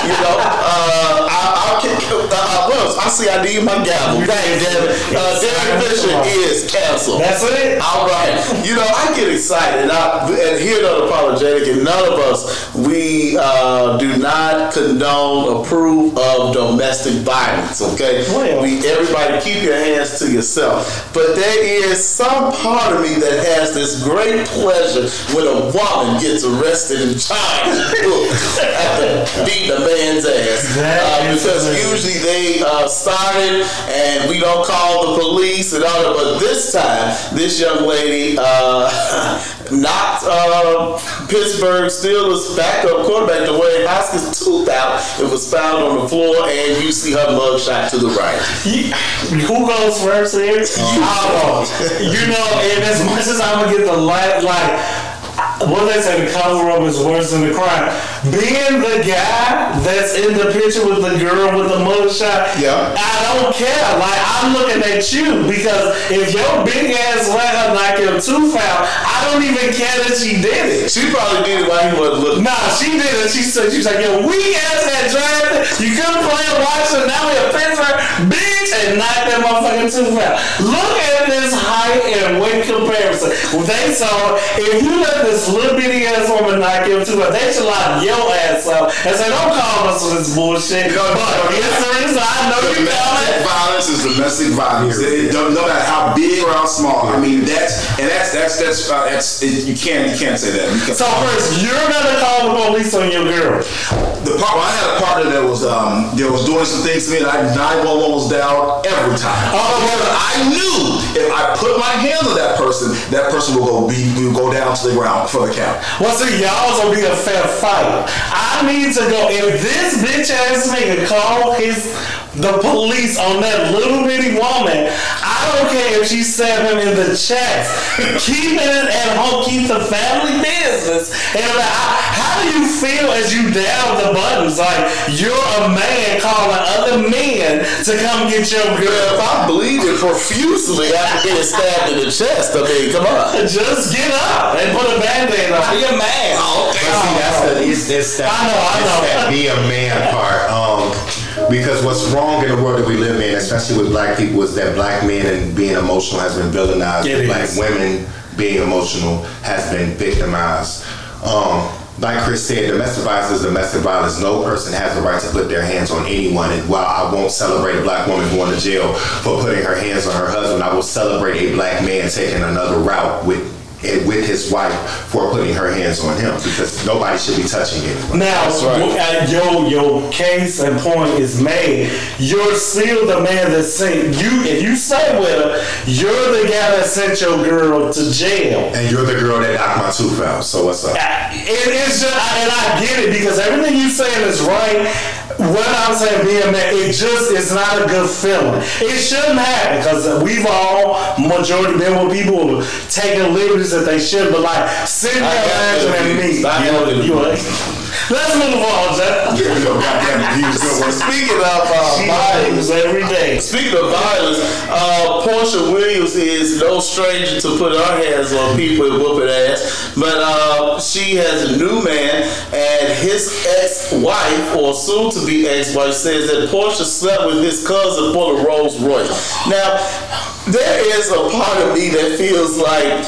you know, uh, I, I'll kick. Uh, well, I see. I need my gavel. Damn it. Uh, Derek Fisher is canceled. That's it? All right. You know, I get excited. And, I, and here at Unapologetic, and none of us, we uh, do not condone, approve of domestic violence, okay? Well. we, everybody keep your hands to yourself. But there is some part of me that has this great pleasure when a woman gets arrested and China after beating a man's ass. Uh, because usually they uh, started and we don't call the police and all that. But this time, this young lady uh, knocked uh, Pittsburgh Steelers backup quarterback Dwayne Haskins' tooth out. It was found on the floor, and you see her mugshot to the right. You- Who goes first here? I don't. You know, and as much as I'm gonna get the light, like, what they say, the cover up is worse than the crime. Being the guy that's in the picture with the girl with the mugshot, Yeah. I don't care. Like, I'm looking at you because if your big ass let her knock your tooth out, I don't even care that she did it. She probably did it while he wasn't looking. Nah, she did it. She said, she was like, yo, weak ass got drafted. You couldn't play in Washington. Now we a Pittsburgh bitch and knock that motherfucking tooth out. Look at this height and weight comparison. They saw if you let this little bitty ass woman knock your tooth out, they should lock your ass up and say, don't call us for this bullshit. But yes, there is. I know you got Domestic violence is domestic violence. It, it, no no matter how big or how small. I mean, that's and that's that's that's uh, that's it, you can't you can't say that because So first, you're gonna call the police on your girl. the part I had a partner that was um that was doing some things to me and I nine one one was down every time. However, I knew if I put my hands on that person, that person will go be will go down to the ground for the count. Well, see, y'all's gonna be a fair fight. I need to go. If this bitch ass nigga call his the police on that little bitty woman, I don't care if she stabbed him in the chest. keep it at home. Keep the family business. And I'm like, how do you feel as you down the buttons? Like you're a man calling other men to come get your girl. If. I'm bleeding profusely after getting stabbed in the chest, I mean, come on. Just get up and put a band-aid on. Be a man. But see, that's the it's, it's that I know, I it's know. that be a man part. Um, Because what's wrong in the world that we live in, especially with black people, is that black men and being emotional has been villainized. It black is. women being emotional has been victimized. Um, like Chris said, domestic violence is domestic violence. No person has the right to put their hands on anyone. And while I won't celebrate a black woman going to jail for putting her hands on her husband, I will celebrate a black man taking another route with with his wife for putting her hands on him because nobody should be touching anyone. Now, uh, your your case and point is made. You're still the man that sent you. If you stay with her, you're the guy that sent your girl to jail. And you're the girl that knocked my tooth out. So what's up? I- It is just, and I get it because everything you're saying is right. What I'm saying, being that it just is not a good feeling. It shouldn't happen because we've all majority been with people taking liberties that they shouldn't. But like sitting there laughing at me, you, you, me. Let's move on, Jeff. Here we go. Goddamn views. Good one. Speaking of uh, She violence, every day. Speaking of violence, uh, Porsha Williams is no stranger to put her hands on people and whooping ass. But uh, she has a new man, and his ex-wife, or soon-to-be ex-wife, says that Porsha slept with his cousin for the Rolls Royce. Now, there is a part of me that feels like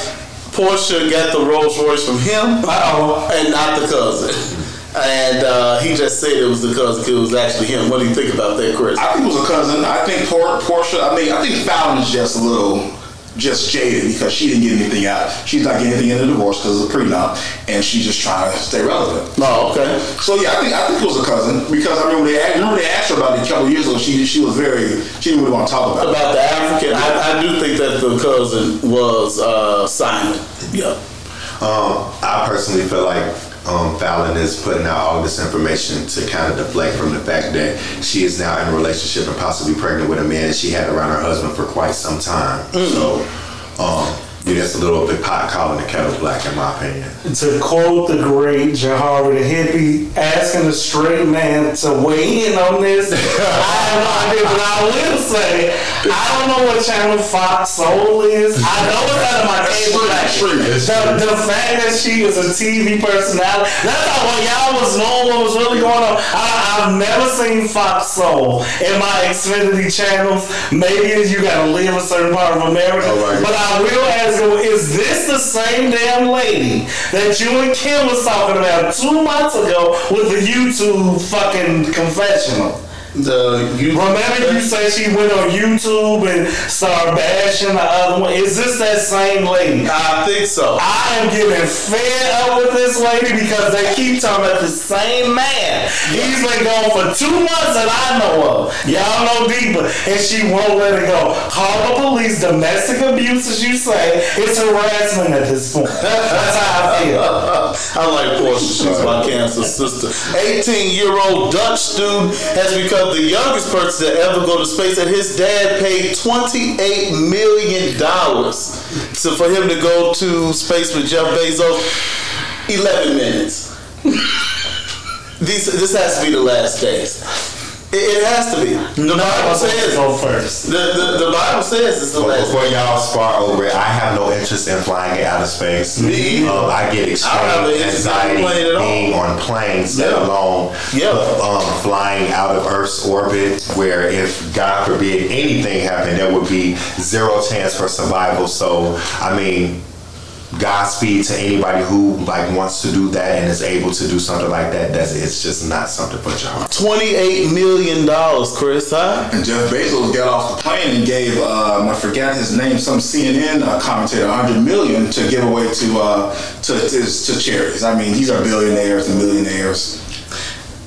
Porsha got the Rolls Royce from him Uh-oh. and not the cousin. And uh, he just said it was the cousin because it was actually him. What do you think about that, Chris? I think it was a cousin. I think Por- Porsha. I mean, I think Falynn's just a little, just jaded because she didn't get anything out. She's not getting anything in the divorce because of the prenup, and she's just trying to stay relevant. Oh, okay. So yeah, I think I think it was a cousin because I remember they asked, remember they asked her about it a couple years ago. She she was very she didn't really want to talk about it. About the African, I, I do think that the cousin was uh, Simon. Yeah. Um, I personally feel like um, Falynn is putting out all this information to kind of deflect from the fact that she is now in a relationship and possibly pregnant with a man that she had around her husband for quite some time. So, um, yeah, that's a little bit pot calling the kettle black, in my opinion. To quote the great Jahari the hippie, asking a straight man to weigh in on this, I have no idea, but I will say, I don't know what channel Fox Soul is. I know it's out of my cable package. The, the fact that she is a TV personality, that's how when y'all was knowing what was really going on. I, I've never seen Fox Soul in my Xfinity channels. Maybe you gotta live a certain part of America. Right. But I will ask is this the same damn lady that you and Kim was talking about two months ago with the YouTube fucking confessional? The you Remember you said she went on YouTube and started bashing the other one? Is this that same lady? I think so. I am getting fed up with this lady because they keep talking about the same man. He's been gone for two months that I know of. Y'all know deeper. And she won't let it go. Call the police, domestic abuse, as you say. It's harassment at this point. That's how I feel. I like Porsha. She's my cancer sister. 18 year old Dutch student has become the youngest person to ever go to space, and his dad paid $28 million to, for him to go to space with Jeff Bezos. 11 minutes. This has to be the last days. It, it has to be. The Bible says. Go first. The, the, the Bible says it's the But last. before y'all spar over it, I have no interest in flying in outer space. Me either. Um, I get I don't have an extreme interest anxiety playing at all. being on planes, let alone Yeah. um, flying out of Earth's orbit, where if God forbid anything happened, there would be zero chance for survival. So, I mean, Godspeed to anybody who like wants to do that and is able to do something like that. That's it's just not something for y'all. $28 million, Chris, huh? And Jeff Bezos got off the plane and gave um, I forgot his name, some CNN uh, commentator, 100 million to give away to uh, to, to to charities. I mean, these are billionaires and millionaires.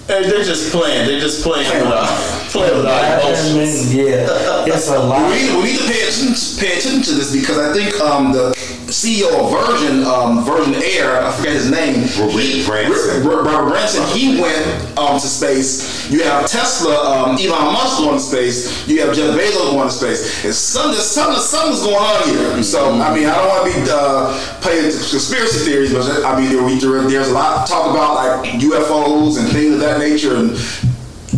Hey, they're just playing. They're just playing with our, playing with our emotions. Yeah, it's a lot. We need, we need to pay attention, pay attention to this because I think um, the CEO of Virgin, um, Virgin Air, I forget his name, Robert he- Branson. R- Robert Branson, he went um, to space. You have Tesla, um, Elon Musk going to space. You have Jeff Bezos going to space. It's some, there's something, something's going on here. So I mean, I don't want to be uh, playing conspiracy theories, but I mean, there, we- there- there's a lot of talk about like UFOs and things of that nature and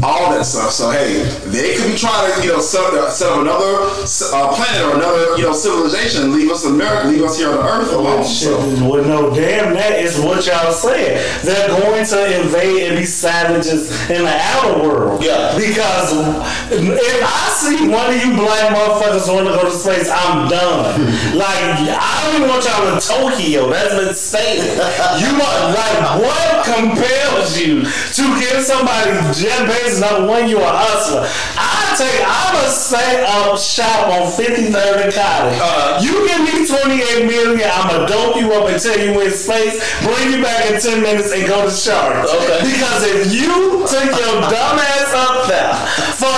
all that stuff. So hey, they could be trying to you know set up, set up another uh, planet or another you know civilization leave us in America, leave us here on the Earth alone. Shit, So. well, no, damn, that is what y'all saying. They're going to invade and be savages in the outer world. Yeah. Because if I see one of you black motherfuckers want to go to space, I'm done. like, I don't even want y'all in Tokyo. That's been stated. You want, like, what compels you to give somebody Jeff Bezos number one? You a hustler. I take, I'm a set up shop on 53rd and College. Uh-huh. You give me 28 million, I'ma dope you up until you in space, bring you back in 10 minutes and go to Shark. Okay. Because if you took your dumb ass up there for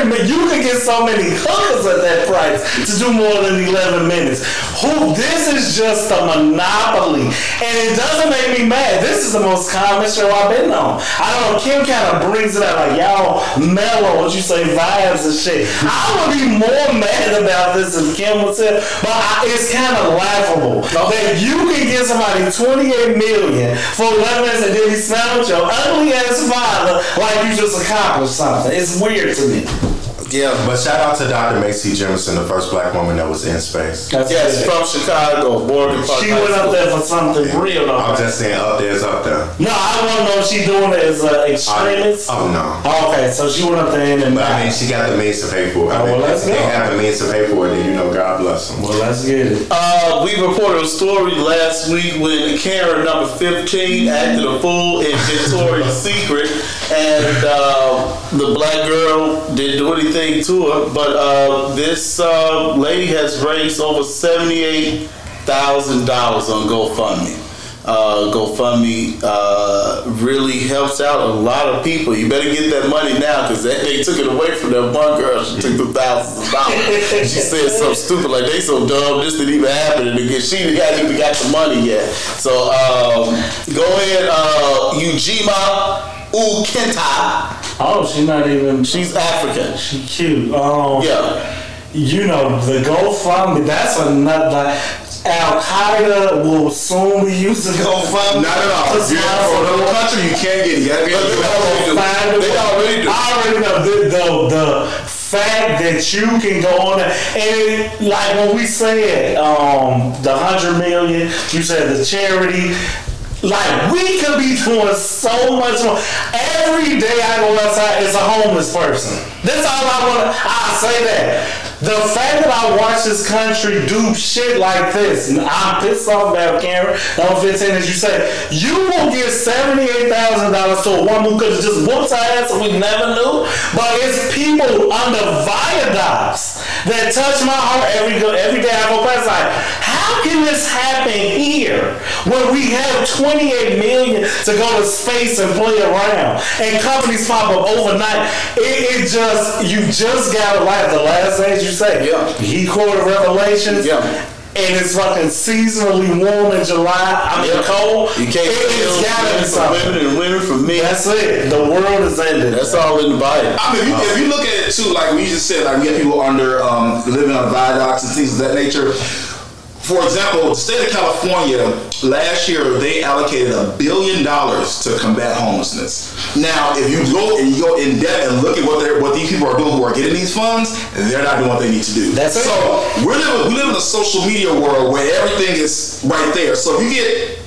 11 minutes, you could get so many hookers at that price to do more than 11 minutes. Who, this is just a monopoly. And it doesn't make me mad. This is the most common show I've been on. I don't know, Kim kind of brings it out like, y'all mellow, what you say, vibes and shit. I would be more mad about this if Kim was here, but I, it's kind of laughable that you can get somebody 28 million for 11 minutes and then he smells your ugly ass father like you just accomplished something. It's weird to me. Yeah. But shout out to Dr. Macy Jemison, the first black woman that was in space. That's Yes, it. from Chicago, Morgan Park. She High went School. up there for something real. though. I'm just saying, up there's up there. No, I want to know if she doing it as an extremist. I, oh no. okay, so she went up there and then. But I mean, she got the means to pay for it. I Oh, mean, well, let's if they go. have the means to pay for it, then you know, God bless them. well, let's get it. Uh, we reported a story last week when Karen number 15 acted a fool in Victoria's Secret, and uh, the black girl didn't do anything to her. But uh, this uh, lady has raised over $78,000 on GoFundMe. Uh, GoFundMe uh, really helps out a lot of people. You better get that money now because they, they took it away from that one girl. She took the thousands of dollars. she said something stupid like they so dumb this didn't even happen and again she hasn't even got the money yet. So um, go ahead, uh, Ujima Ukenta. Oh, she's not even. She's African. She cute. Um, Yeah. you know, the GoFundMe, that's another. Al Qaeda will soon be using GoFundMe. Not at all. you're from another country, you can't get it. You gotta be able to do it. A They already do. I already know the, the, the fact that you can go on there, and like when we said um, the hundred million, you said the charity. Like we could be doing so much more. Every day I go outside, it's a homeless person. That's all I want. to I say that. The fact that I watch this country do shit like this, and I'm pissed off about Karen. Number 15, as you say, you will give $78,000 to a woman who could just whooped her ass and we never knew. But it's people under viaducts that touch my heart every go- every day I go past. Like, how can this happen here when we have 28 million to go to space and play around and companies pop up overnight? It, it just, you just gotta laugh. The last things you say, Yeah. he quoted Revelations. Yeah. And it's fucking seasonally warm in July. I mean, Yeah. cold. You can't it, it's kill gotta be something. women and women for men. That's it. The world is ending. That's all in the Bible. I mean, if you, if you look at it too, like we just said, like we have people under um, living on viaducts and things of that nature. For example, the state of California last year they allocated a billion dollars to combat homelessness. Now, if you go and you go in depth and look at what they what these people are doing who are getting these funds, they're not doing what they need to do. That's so we're living, we live in a social media world where everything is right there. So if you get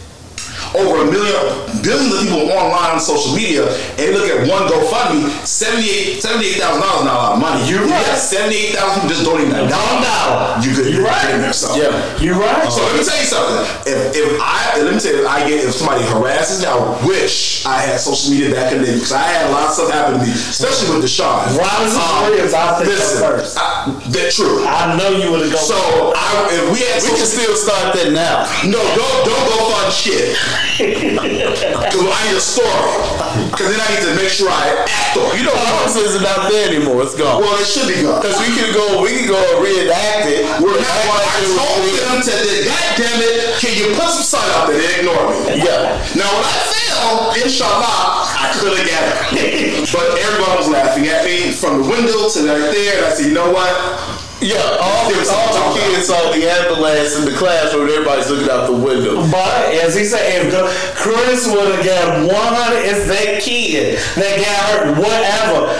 over a million, billions of people online on social media, and look at one GoFundMe, $78,000 $78,000 is not a lot of money. You're You right. got 78,000 people just donating a dollar. dollar. You could, You're right. So. Yeah. You're right. So let me tell you something. If, if I let me tell you, if I get if somebody harasses me, I wish I had social media back in the day because I had a lot of stuff happen to me, especially with Deshaun. Robinson Williams, I think listen, first. I, that's true. I know you would have gone. So I, if we had We can still start that now. no, don't don't go fund shit. Cause I need a story. Cause then I need to make sure I act on. You know, Robinson is not there anymore. It's gone. well, it should be gone. Because we can go, we can go reenact it. We're not, like I told them to, God damn it, can you put some sun out there? They ignore me. Yeah. Now when I fell, inshallah, I could have got it. but everyone was laughing at me from the window to right there. And I said, you know what? Yeah, all, was all the kids saw the ambulance in the classroom. Everybody's looking out the window. But as he said, if the, Chris would have got 100, it's that kid that got hurt, whatever.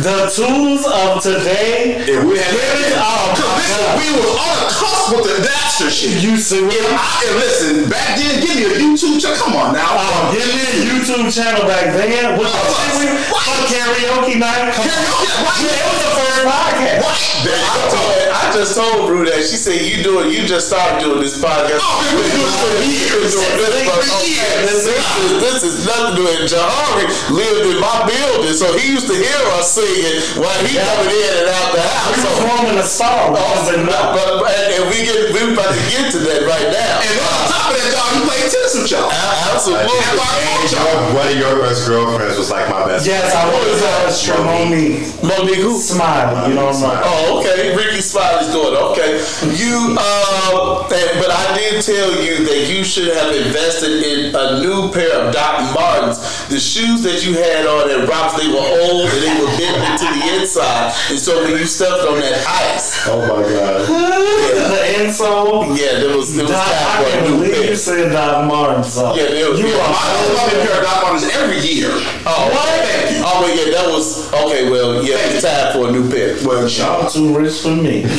The tools of today, If we had oh Cause listen, we was on the cusp with the Napster shit. You see And, I, and listen, back then, give me a YouTube channel. Come on now. Oh, give me a YouTube channel back then. The What? shit we- What? karaoke night. Come on. Karaoke, what? Yeah, it was the first podcast. what? I, told, I just told Brew that she said you do it. You just started doing this podcast. Oh, been doing this for years. Doing this For years. This, is, this is nothing to do. And Jahari lived in my building, so he used to hear us singing while he coming in and out the house. We So, performing a song. Oh, Wasn't but, but, and, and we get we about to get to that right now. And then on top of that, dog, you played tennis with y'all. A- Absolutely. And I And coached your, one of your best girlfriends was like my best. Yes, I was uh, sure Monique. Monique, who? Smiley, you know what I'm saying? Oh, okay. Rickey Smiley's doing. Okay. You, uh, and- but I did tell you that you should have invested in a new pair of Doc Martens. The shoes that you had on at Rocks, they were old and they were bent to the inside. And so when you stepped on that ice, Oh my god. The insole. yeah, there was, there was Doc, time I for a can't new believe you pair. said Doc Martin song. Yeah, they were- you yeah, are I was loving pair of Doc Martens every year. Oh, Thank you. Oh, well, yeah, that was, okay, well, yeah, it's time for a new pair. Well, Y'all too rich for me.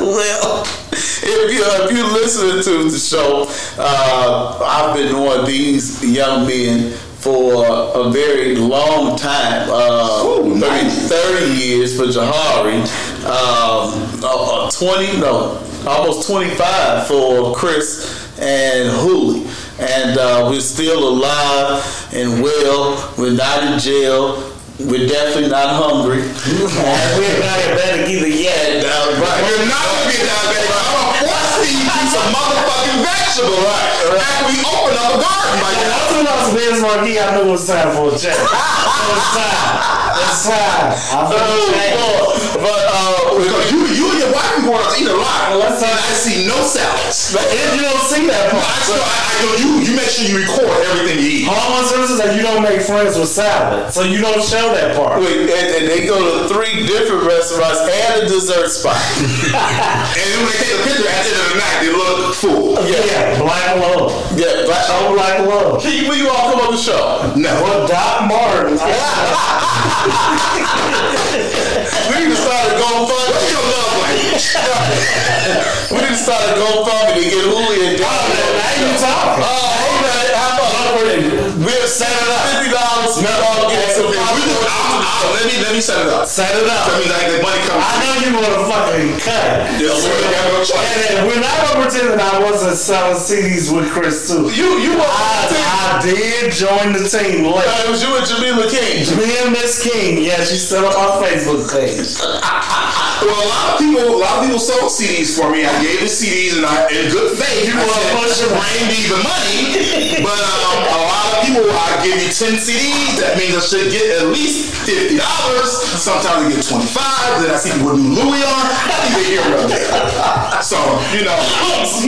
well, if you if you're listening to the show, uh, I've been knowing these young men for a very long time. Uh, Ooh, 30, nice. 30 years for Jahari. Um, uh, uh, 20, no, almost 25 for Chris and Hooley. And uh, we're still alive and well. We're not in jail. We're definitely not hungry. We're not better either yet. Uh, right. We're not gonna be diabetic. I'm gonna force feed you some motherfucking vegetable right? after we open up a garden like When that. I took out Biz Markie, I knew it was time for a check. It's time. It's time. I'm Oh, finna change. But uh, Because you, going out to eat a lot. Let's and I see no salads. If you don't see that I, part. still, I, I you, you make sure you record everything you eat. Hormone services that you don't make friends with salad, so you don't show that part. wait, and, and they go to three different restaurants and a dessert spot. And then when they take a picture at the end of the night, they look full. Yeah, yeah black love. yeah, but Show black love. Can you, will you all come on the show? No. Well, Doc Martin. We need to a GoFundMe. What's your love? We to start a GoFundMe to get Uli and Doc. Oh, now you talking. Oh, okay. How about we'll set it up? Fifty dollars. We all get some. We do, let me let me set it up. Set it up. That means like the money comes. I know you want to fucking cut. Yes, sir. You have no choice. And then we're not gonna pretend that I wasn't selling CDs with Chris too. You you want I, I did join the team late. It was you and Jamila King. Me and Miss King, yeah, she's still on my Facebook page. Well, a lot of people, a lot of people sold CDs for me. I gave the CDs, and I, in good faith, You wanna said, push it? bring me the money. But um, a lot people, I give you ten CDs. That means I should get at least fifty dollars. Sometimes I get twenty five. Then I see people do Louis on. Either here or there. So you know,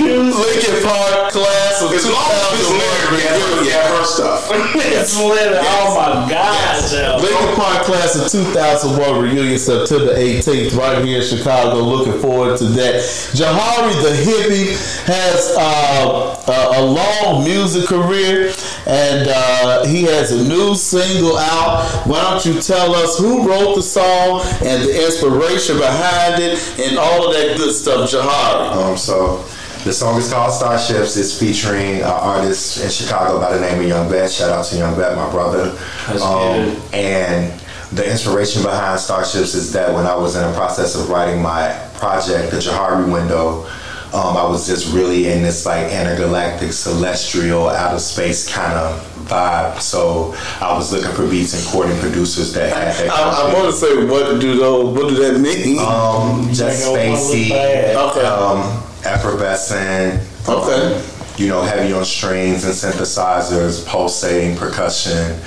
Lincoln Park class of as long as it's lyric, yeah, yeah, her stuff. it's lit. Oh my God, Joe. Lincoln Park class of 2001 reunion September 18th right here in Chicago. Looking forward to that. Jahari the hippie has uh, a, a long music career and uh, he has a new single out. Why don't you tell us who wrote the song and the inspiration behind it and all of that good stuff, Jahari? Um, so the song is called Starships. It's featuring an artist in Chicago by the name of Young Bet. Shout out to Young Bet, my brother. That's um, good. And the inspiration behind Starships is that when I was in the process of writing my project, The Jahari Window, um, I was just really in this like intergalactic, celestial, outer space kind of vibe. So I was looking for beats and courting producers that had that. I, I want to say what do those, what do that mean? um, just Make it look spacey. bad. Okay. um, effervescent. Okay. um, you know, heavy on strings and synthesizers, pulsating percussion.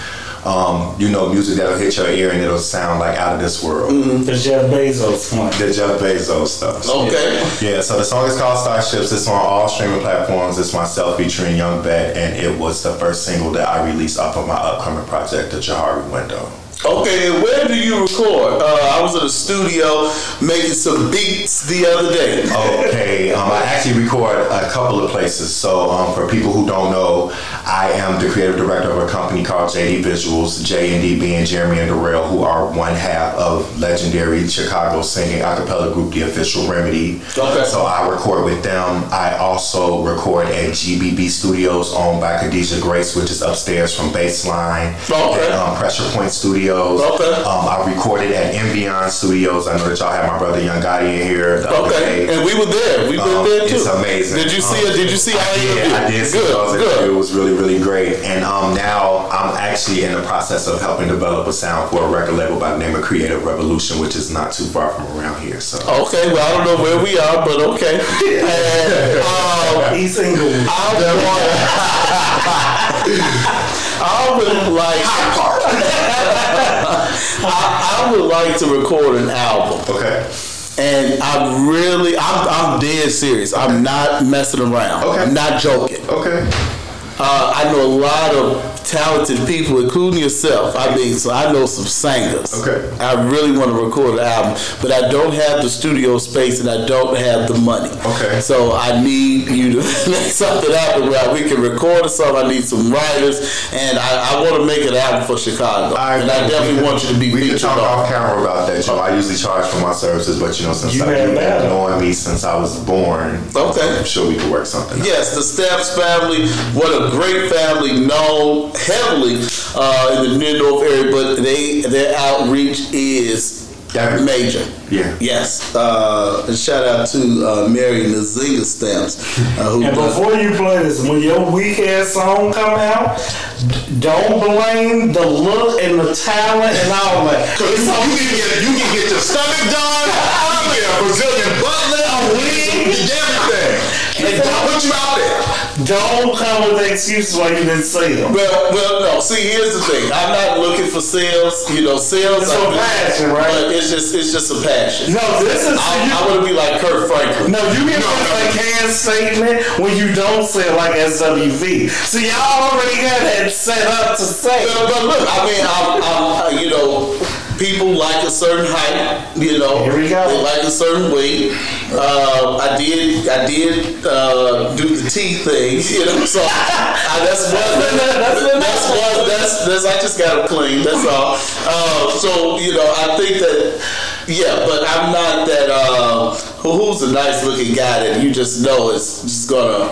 Um, you know, music that'll hit your ear and it'll sound like out of this world. The Jeff Bezos one. The Jeff Bezos stuff. Okay. Yeah, so the song is called Starships. It's on all streaming platforms. It's myself featuring Young Bet, and it was the first single that I released off of my upcoming project, The Jahari Window. Okay, where do you record? Uh, I was in the studio making some beats the other day. Okay, um, I actually record a couple of places. So, um, for people who don't know, I am the creative director of a company called JD Visuals. J and D being Jeremy and Darrell, who are one half of legendary Chicago singing a cappella group, The Official Remedy. Okay. So I record with them. I also record at GBB Studios, owned by Khadijah Grace, which is upstairs from Baseline. Okay. And, um, Pressure Point Studios. Okay. Um, I recorded at Envion Studios. I know that y'all had my brother Young Gotti in here. Okay, day. and we were there. We were Um, there too. It's amazing. Did you see Um, it? Did you see interview? Yeah, I did see Good, those. good. It was really, really great. And um, now I'm actually in the process of helping develop a sound for a record label by the name of Creative Revolution, which is not too far from around here. So Okay, well I don't know where we are, but okay. And, um, East Inglewood. I would like. I, I would like to record an album, okay, and I'm really, I'm, I'm dead serious. I'm not messing around. Okay. I'm not joking. okay, Uh, I know a lot of talented people, including yourself. I mean, so I know some singers. Okay. I really want to record an album, but I don't have the studio space and I don't have the money. Okay. So I need you to make something happen where we can record a song. I need some writers, and I, I want to make an album for Chicago. and I definitely we want you to be We can featured talk on. off camera about that. You know, I usually charge for my services, but you know, since You I've been that. knowing me since I was born, Okay. I'm sure we could work something. out. Yes, the Stamps family. What a great family, known heavily uh, in the near north area, but they their outreach is Everywhere. major. Yeah. Yes. Uh, and shout out to uh, Mary Nazinga Stamps, uh, who And does- before you play this, when your weak ass song come out, don't blame the look and the talent and all that. Cause you, you can get you can get your stomach done, I'm a Brazilian butler, a wing, you get everything. And don't put you out there. Don't come with excuses why you didn't say them. Well, well, no. See, here's the thing. I'm not looking for sales. You know, sales. It's a passion, right? But it's just, it's just a passion. No, this is I, I want to be like Kirk Franklin. No, you can make a canned statement when you don't say it like SWV. So y'all already got that set up to say. But, but look, I mean, I'm, I'm, you know, people like a certain height. You know, Here we go. They like a certain weight. Uh, I did, I did uh, do the tea thing. You know, so I, that's one. That's, that's one. That's that's. I just got them clean. That's all. Uh, so you know, I think that. Yeah, but I'm not that. Uh, who- who's a nice looking guy that you just know is just gonna.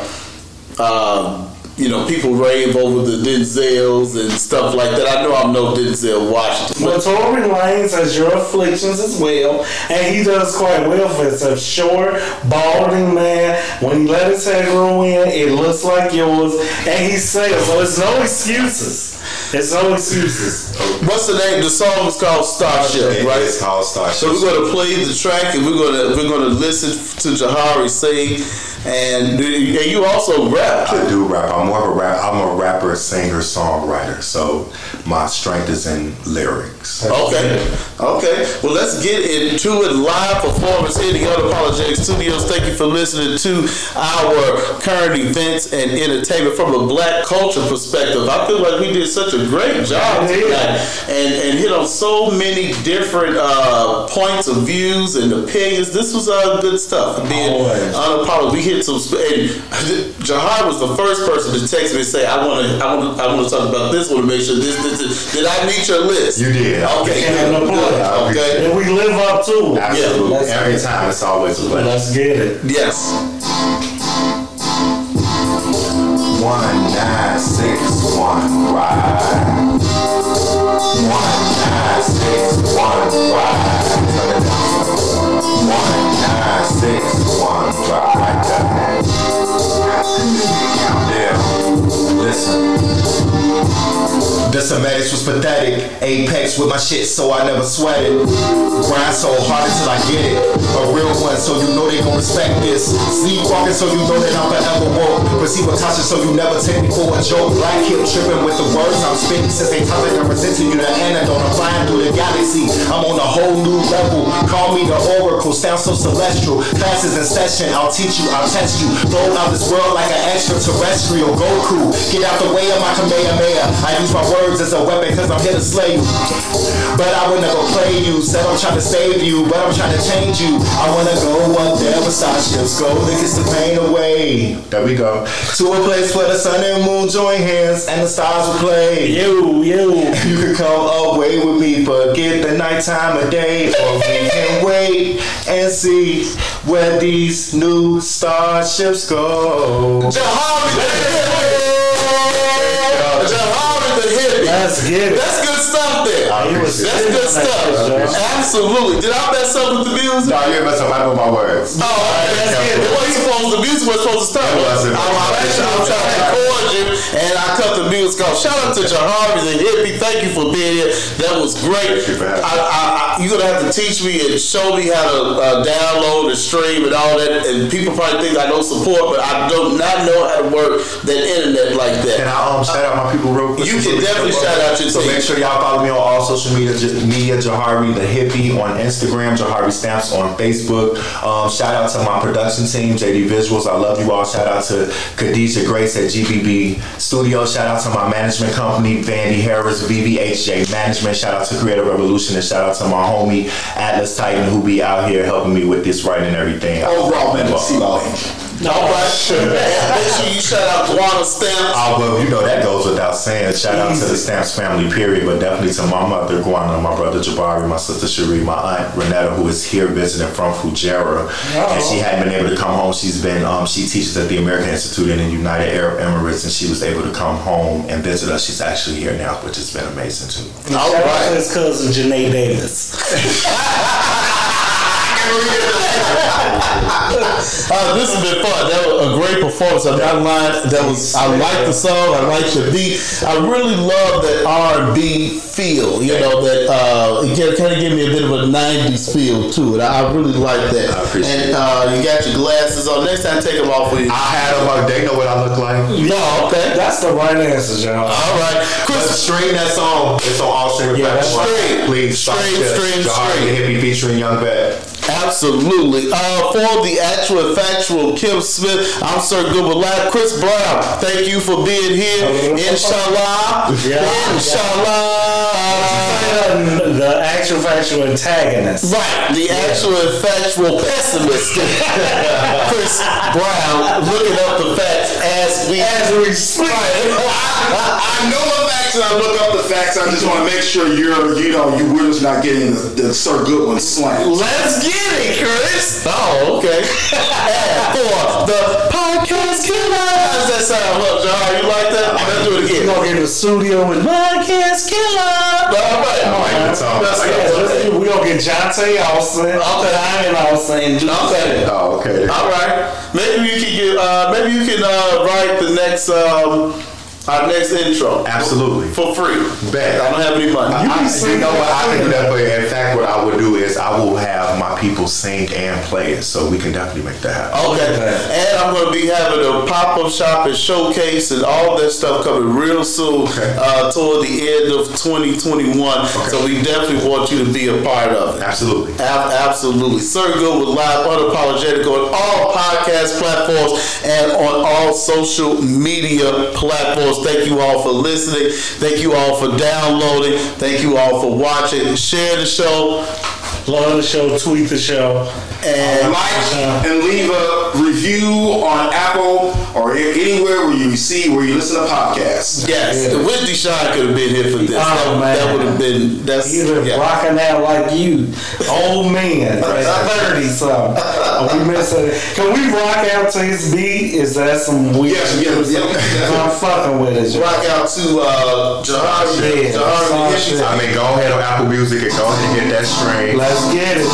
Um, you know, people rave over the Denzels and stuff like that. I know I'm no Denzel Washington. But Tory Lanez has your afflictions as well, and he does quite well for himself. Short, balding man. When he let his hair grow in, it looks like yours, and he says so. It's no excuses. It's no excuses. What's the name? The song is called Starship, It- right? It's called Starship. So we're gonna play the track and we're gonna we're gonna listen to Jahari sing, and, and you also rap. I do rap. I'm more of a rap. I'm a rapper, singer, songwriter. So my strength is in lyrics. Okay, okay. Well, let's get into it. Live performance in the Unapologetic Studios. Thank you for listening to our current events and entertainment from a black culture perspective. I feel like we did such a great job tonight and, and hit on so many different uh, points of views and opinions. This was uh, good stuff. Being Always. unapologetic, we hit some. Sp- and Jahar was the first person to text me and say, "I want to, I want to, I want to talk about this. Want to make sure this, this, this. Did I meet your list? You did. Okay, And good, good. Okay. And we live up to it. Absolutely. let's- Every time, it's always a pleasure. Let's get it. Yes. One nine six one ride. One nine six one ride. One nine six The Semetics was pathetic. Apex with my shit, so I never sweated. Grind so hard until I get it. A real one, so you know they gon' respect this. Sleepwalking, so you know that I'm forever woke. With caution, so you never take me for a joke. Black hip tripping with the words I'm spitting. Since they topic, I'm presenting you the antidote. I'm flying through the galaxy. I'm on a whole new level. Call me the oracle, sound so celestial. Classes in session, I'll teach you, I'll test you. Blow out this world like an extraterrestrial Goku. Get out the way of my Kamehameha. I use my words as a weapon cause I'm here to slay you. But I would never play you. Said I'm trying to save you, but I'm trying to change you. I wanna go up there where starships go to kiss the pain away. There we go. To a place where the sun and moon join hands and the stars will play. You, you. You can come away with me, forget the nighttime of day, or we can wait and see where these new starships go. Jahari Let's get it. That's good stuff there. I was That's it. good stuff. Absolutely. Did I mess up with the music? No, you mess up. I know my words. Oh, okay, that's good. It wasn't supposed. The music was supposed to start. It wasn't. I'm, I'm actually I'm trying to record and I cut the music off. Shout out to Jahari the hippie. Thank you for being here. That was great. Thank you I, I, you're gonna have to teach me and show me how to uh, download and stream and all that. And people probably think I know support, but I do not know how to work that internet like that. Can I um shout out my people real quick? You can definitely shout out your So team. make sure y'all follow me on all social media, media Jahari the hippie on Instagram, Jahari Stamps on Facebook. Um, shout out to my production team, JD Visuals. I love you all. Shout out to Khadijah Grace at GBB Studio. Shout out to my management company, Vandy Harris, VVHJ Management. Shout out to Creative Revolution and shout out to my homie Atlas Titan who be out here helping me with this writing and everything. Overall, man, see my All right. Make sure you shout out Guana Stamps. Oh, well, you know that goes without saying. Shout out to the Stamps family, period, but definitely to my mother, Guana, my brother Jabari, my sister Cherie, my aunt Renetta, who is here visiting from Fujairah, and she hadn't been able to come home. She's been, um, she teaches at the American Institute in the United Arab Emirates, and she was able to come home and visit us. She's actually here now, which has been amazing too. All Shout out to right. his cousin Janae Davis. Uh, this has been fun. That was a great performance. I'm not lying. That was. I like the song. I like the beat. I really love that R&B feel. You know that uh, it kind of gave me a bit of a '90s feel to it. I, I really like that. I appreciate and uh, you got your glasses on. Next time, take them off for you. I had them on. They know what I look like. No, okay. That's the right answer, John. All right, Chris. stream that song. It's on all streaming Yeah, that's platforms. stream. Please, Stream, stream, Jahari stream. the hippie featuring Young Bad. Absolutely. Uh, for the actual factual Kim Smith, I'm Sir Goodwood Live. Chris Brown, thank you for being here. Inshallah. Yeah. Inshallah. The actual factual antagonist. Right, the actual and factual pessimist, Chris Brown, looking up the facts as we As we speak. I know the facts and I look up the facts. I just want to make sure you're, you know, you we're just not getting the, the Sir Goodwin slant. Let's get it, Chris. Oh, okay. for the podcast killer. How does that sound? Look, John, you like that? Let's do it We're again. gonna get in the studio with podcast killer. All right. I like the song. Let's Yeah, let's we gonna get Jonte Austin, Okay. Diamond Austin, Juice. Okay. Oh, okay. All right. Maybe you can get. Uh, maybe you can uh, write the next um, our next intro Absolutely. for free. Bet. I don't have any money. I, you know what? I can do that for you. In fact, what I would do is I will have my people sing and play it, so we can definitely make that happen. Okay. And I'm going to be having a pop up shop and showcase and all that stuff coming real soon Okay. uh, toward the end of 2021. So we definitely want you to be a part of it. Absolutely. Ab- absolutely. Sir Good with Live Unapologetic on all podcast platforms and on all social media platforms. Thank you all for listening. Thank you all for downloading. Thank you all for watching. Share the show. Love the show, tweet the show. And Like and leave a review on Apple or anywhere where you see where you listen to podcasts. yes, the Whitney Shine could have been here for this. Oh, that, man. that would have been that's You been yeah. rocking out like you, old man, thirty something. We missing? Can we rock out to his beat? Is that some weird? Yes, yes, yes. I'm fucking with it. Rock out to uh, Jahari. Yeah, Jahari song the shit. hippie. I mean, go ahead on Apple Music and go ahead and get that stream. Let's get it.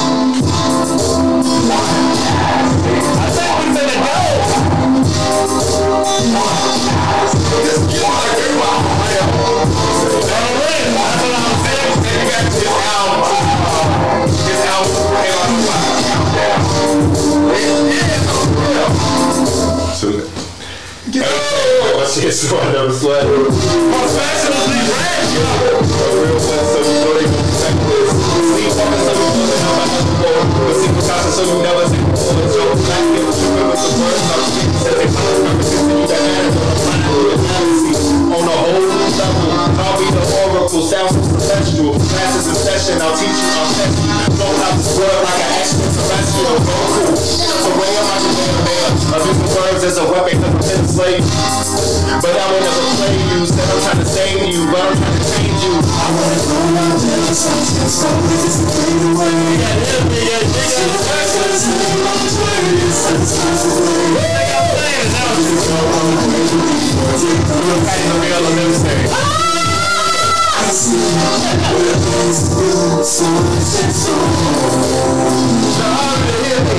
I think we finna go. So, What's your one of those sweaters? Professionally brand. A real one, so you know they But single shots so you never see all the jokes Black people tripping with the words of streets they call you the planet of galaxy On a whole new level I'll be the oracle, sounds celestial in session, I'll teach you how best this like an extraterrestrial I'm I'm using words as a weapon to But I will never play you, said I'm trying to save you But I'm trying to change I wanna go around till the sun sets so this is fade away. Yeah, hit me, yeah, nigga. Breakfast in my dreams, that's just the way. They got plans now. You go on the way to be worthy. You're fighting the real and everything. I see where things feel so much and so Now hear me.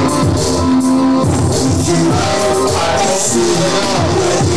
You know, I can see it all.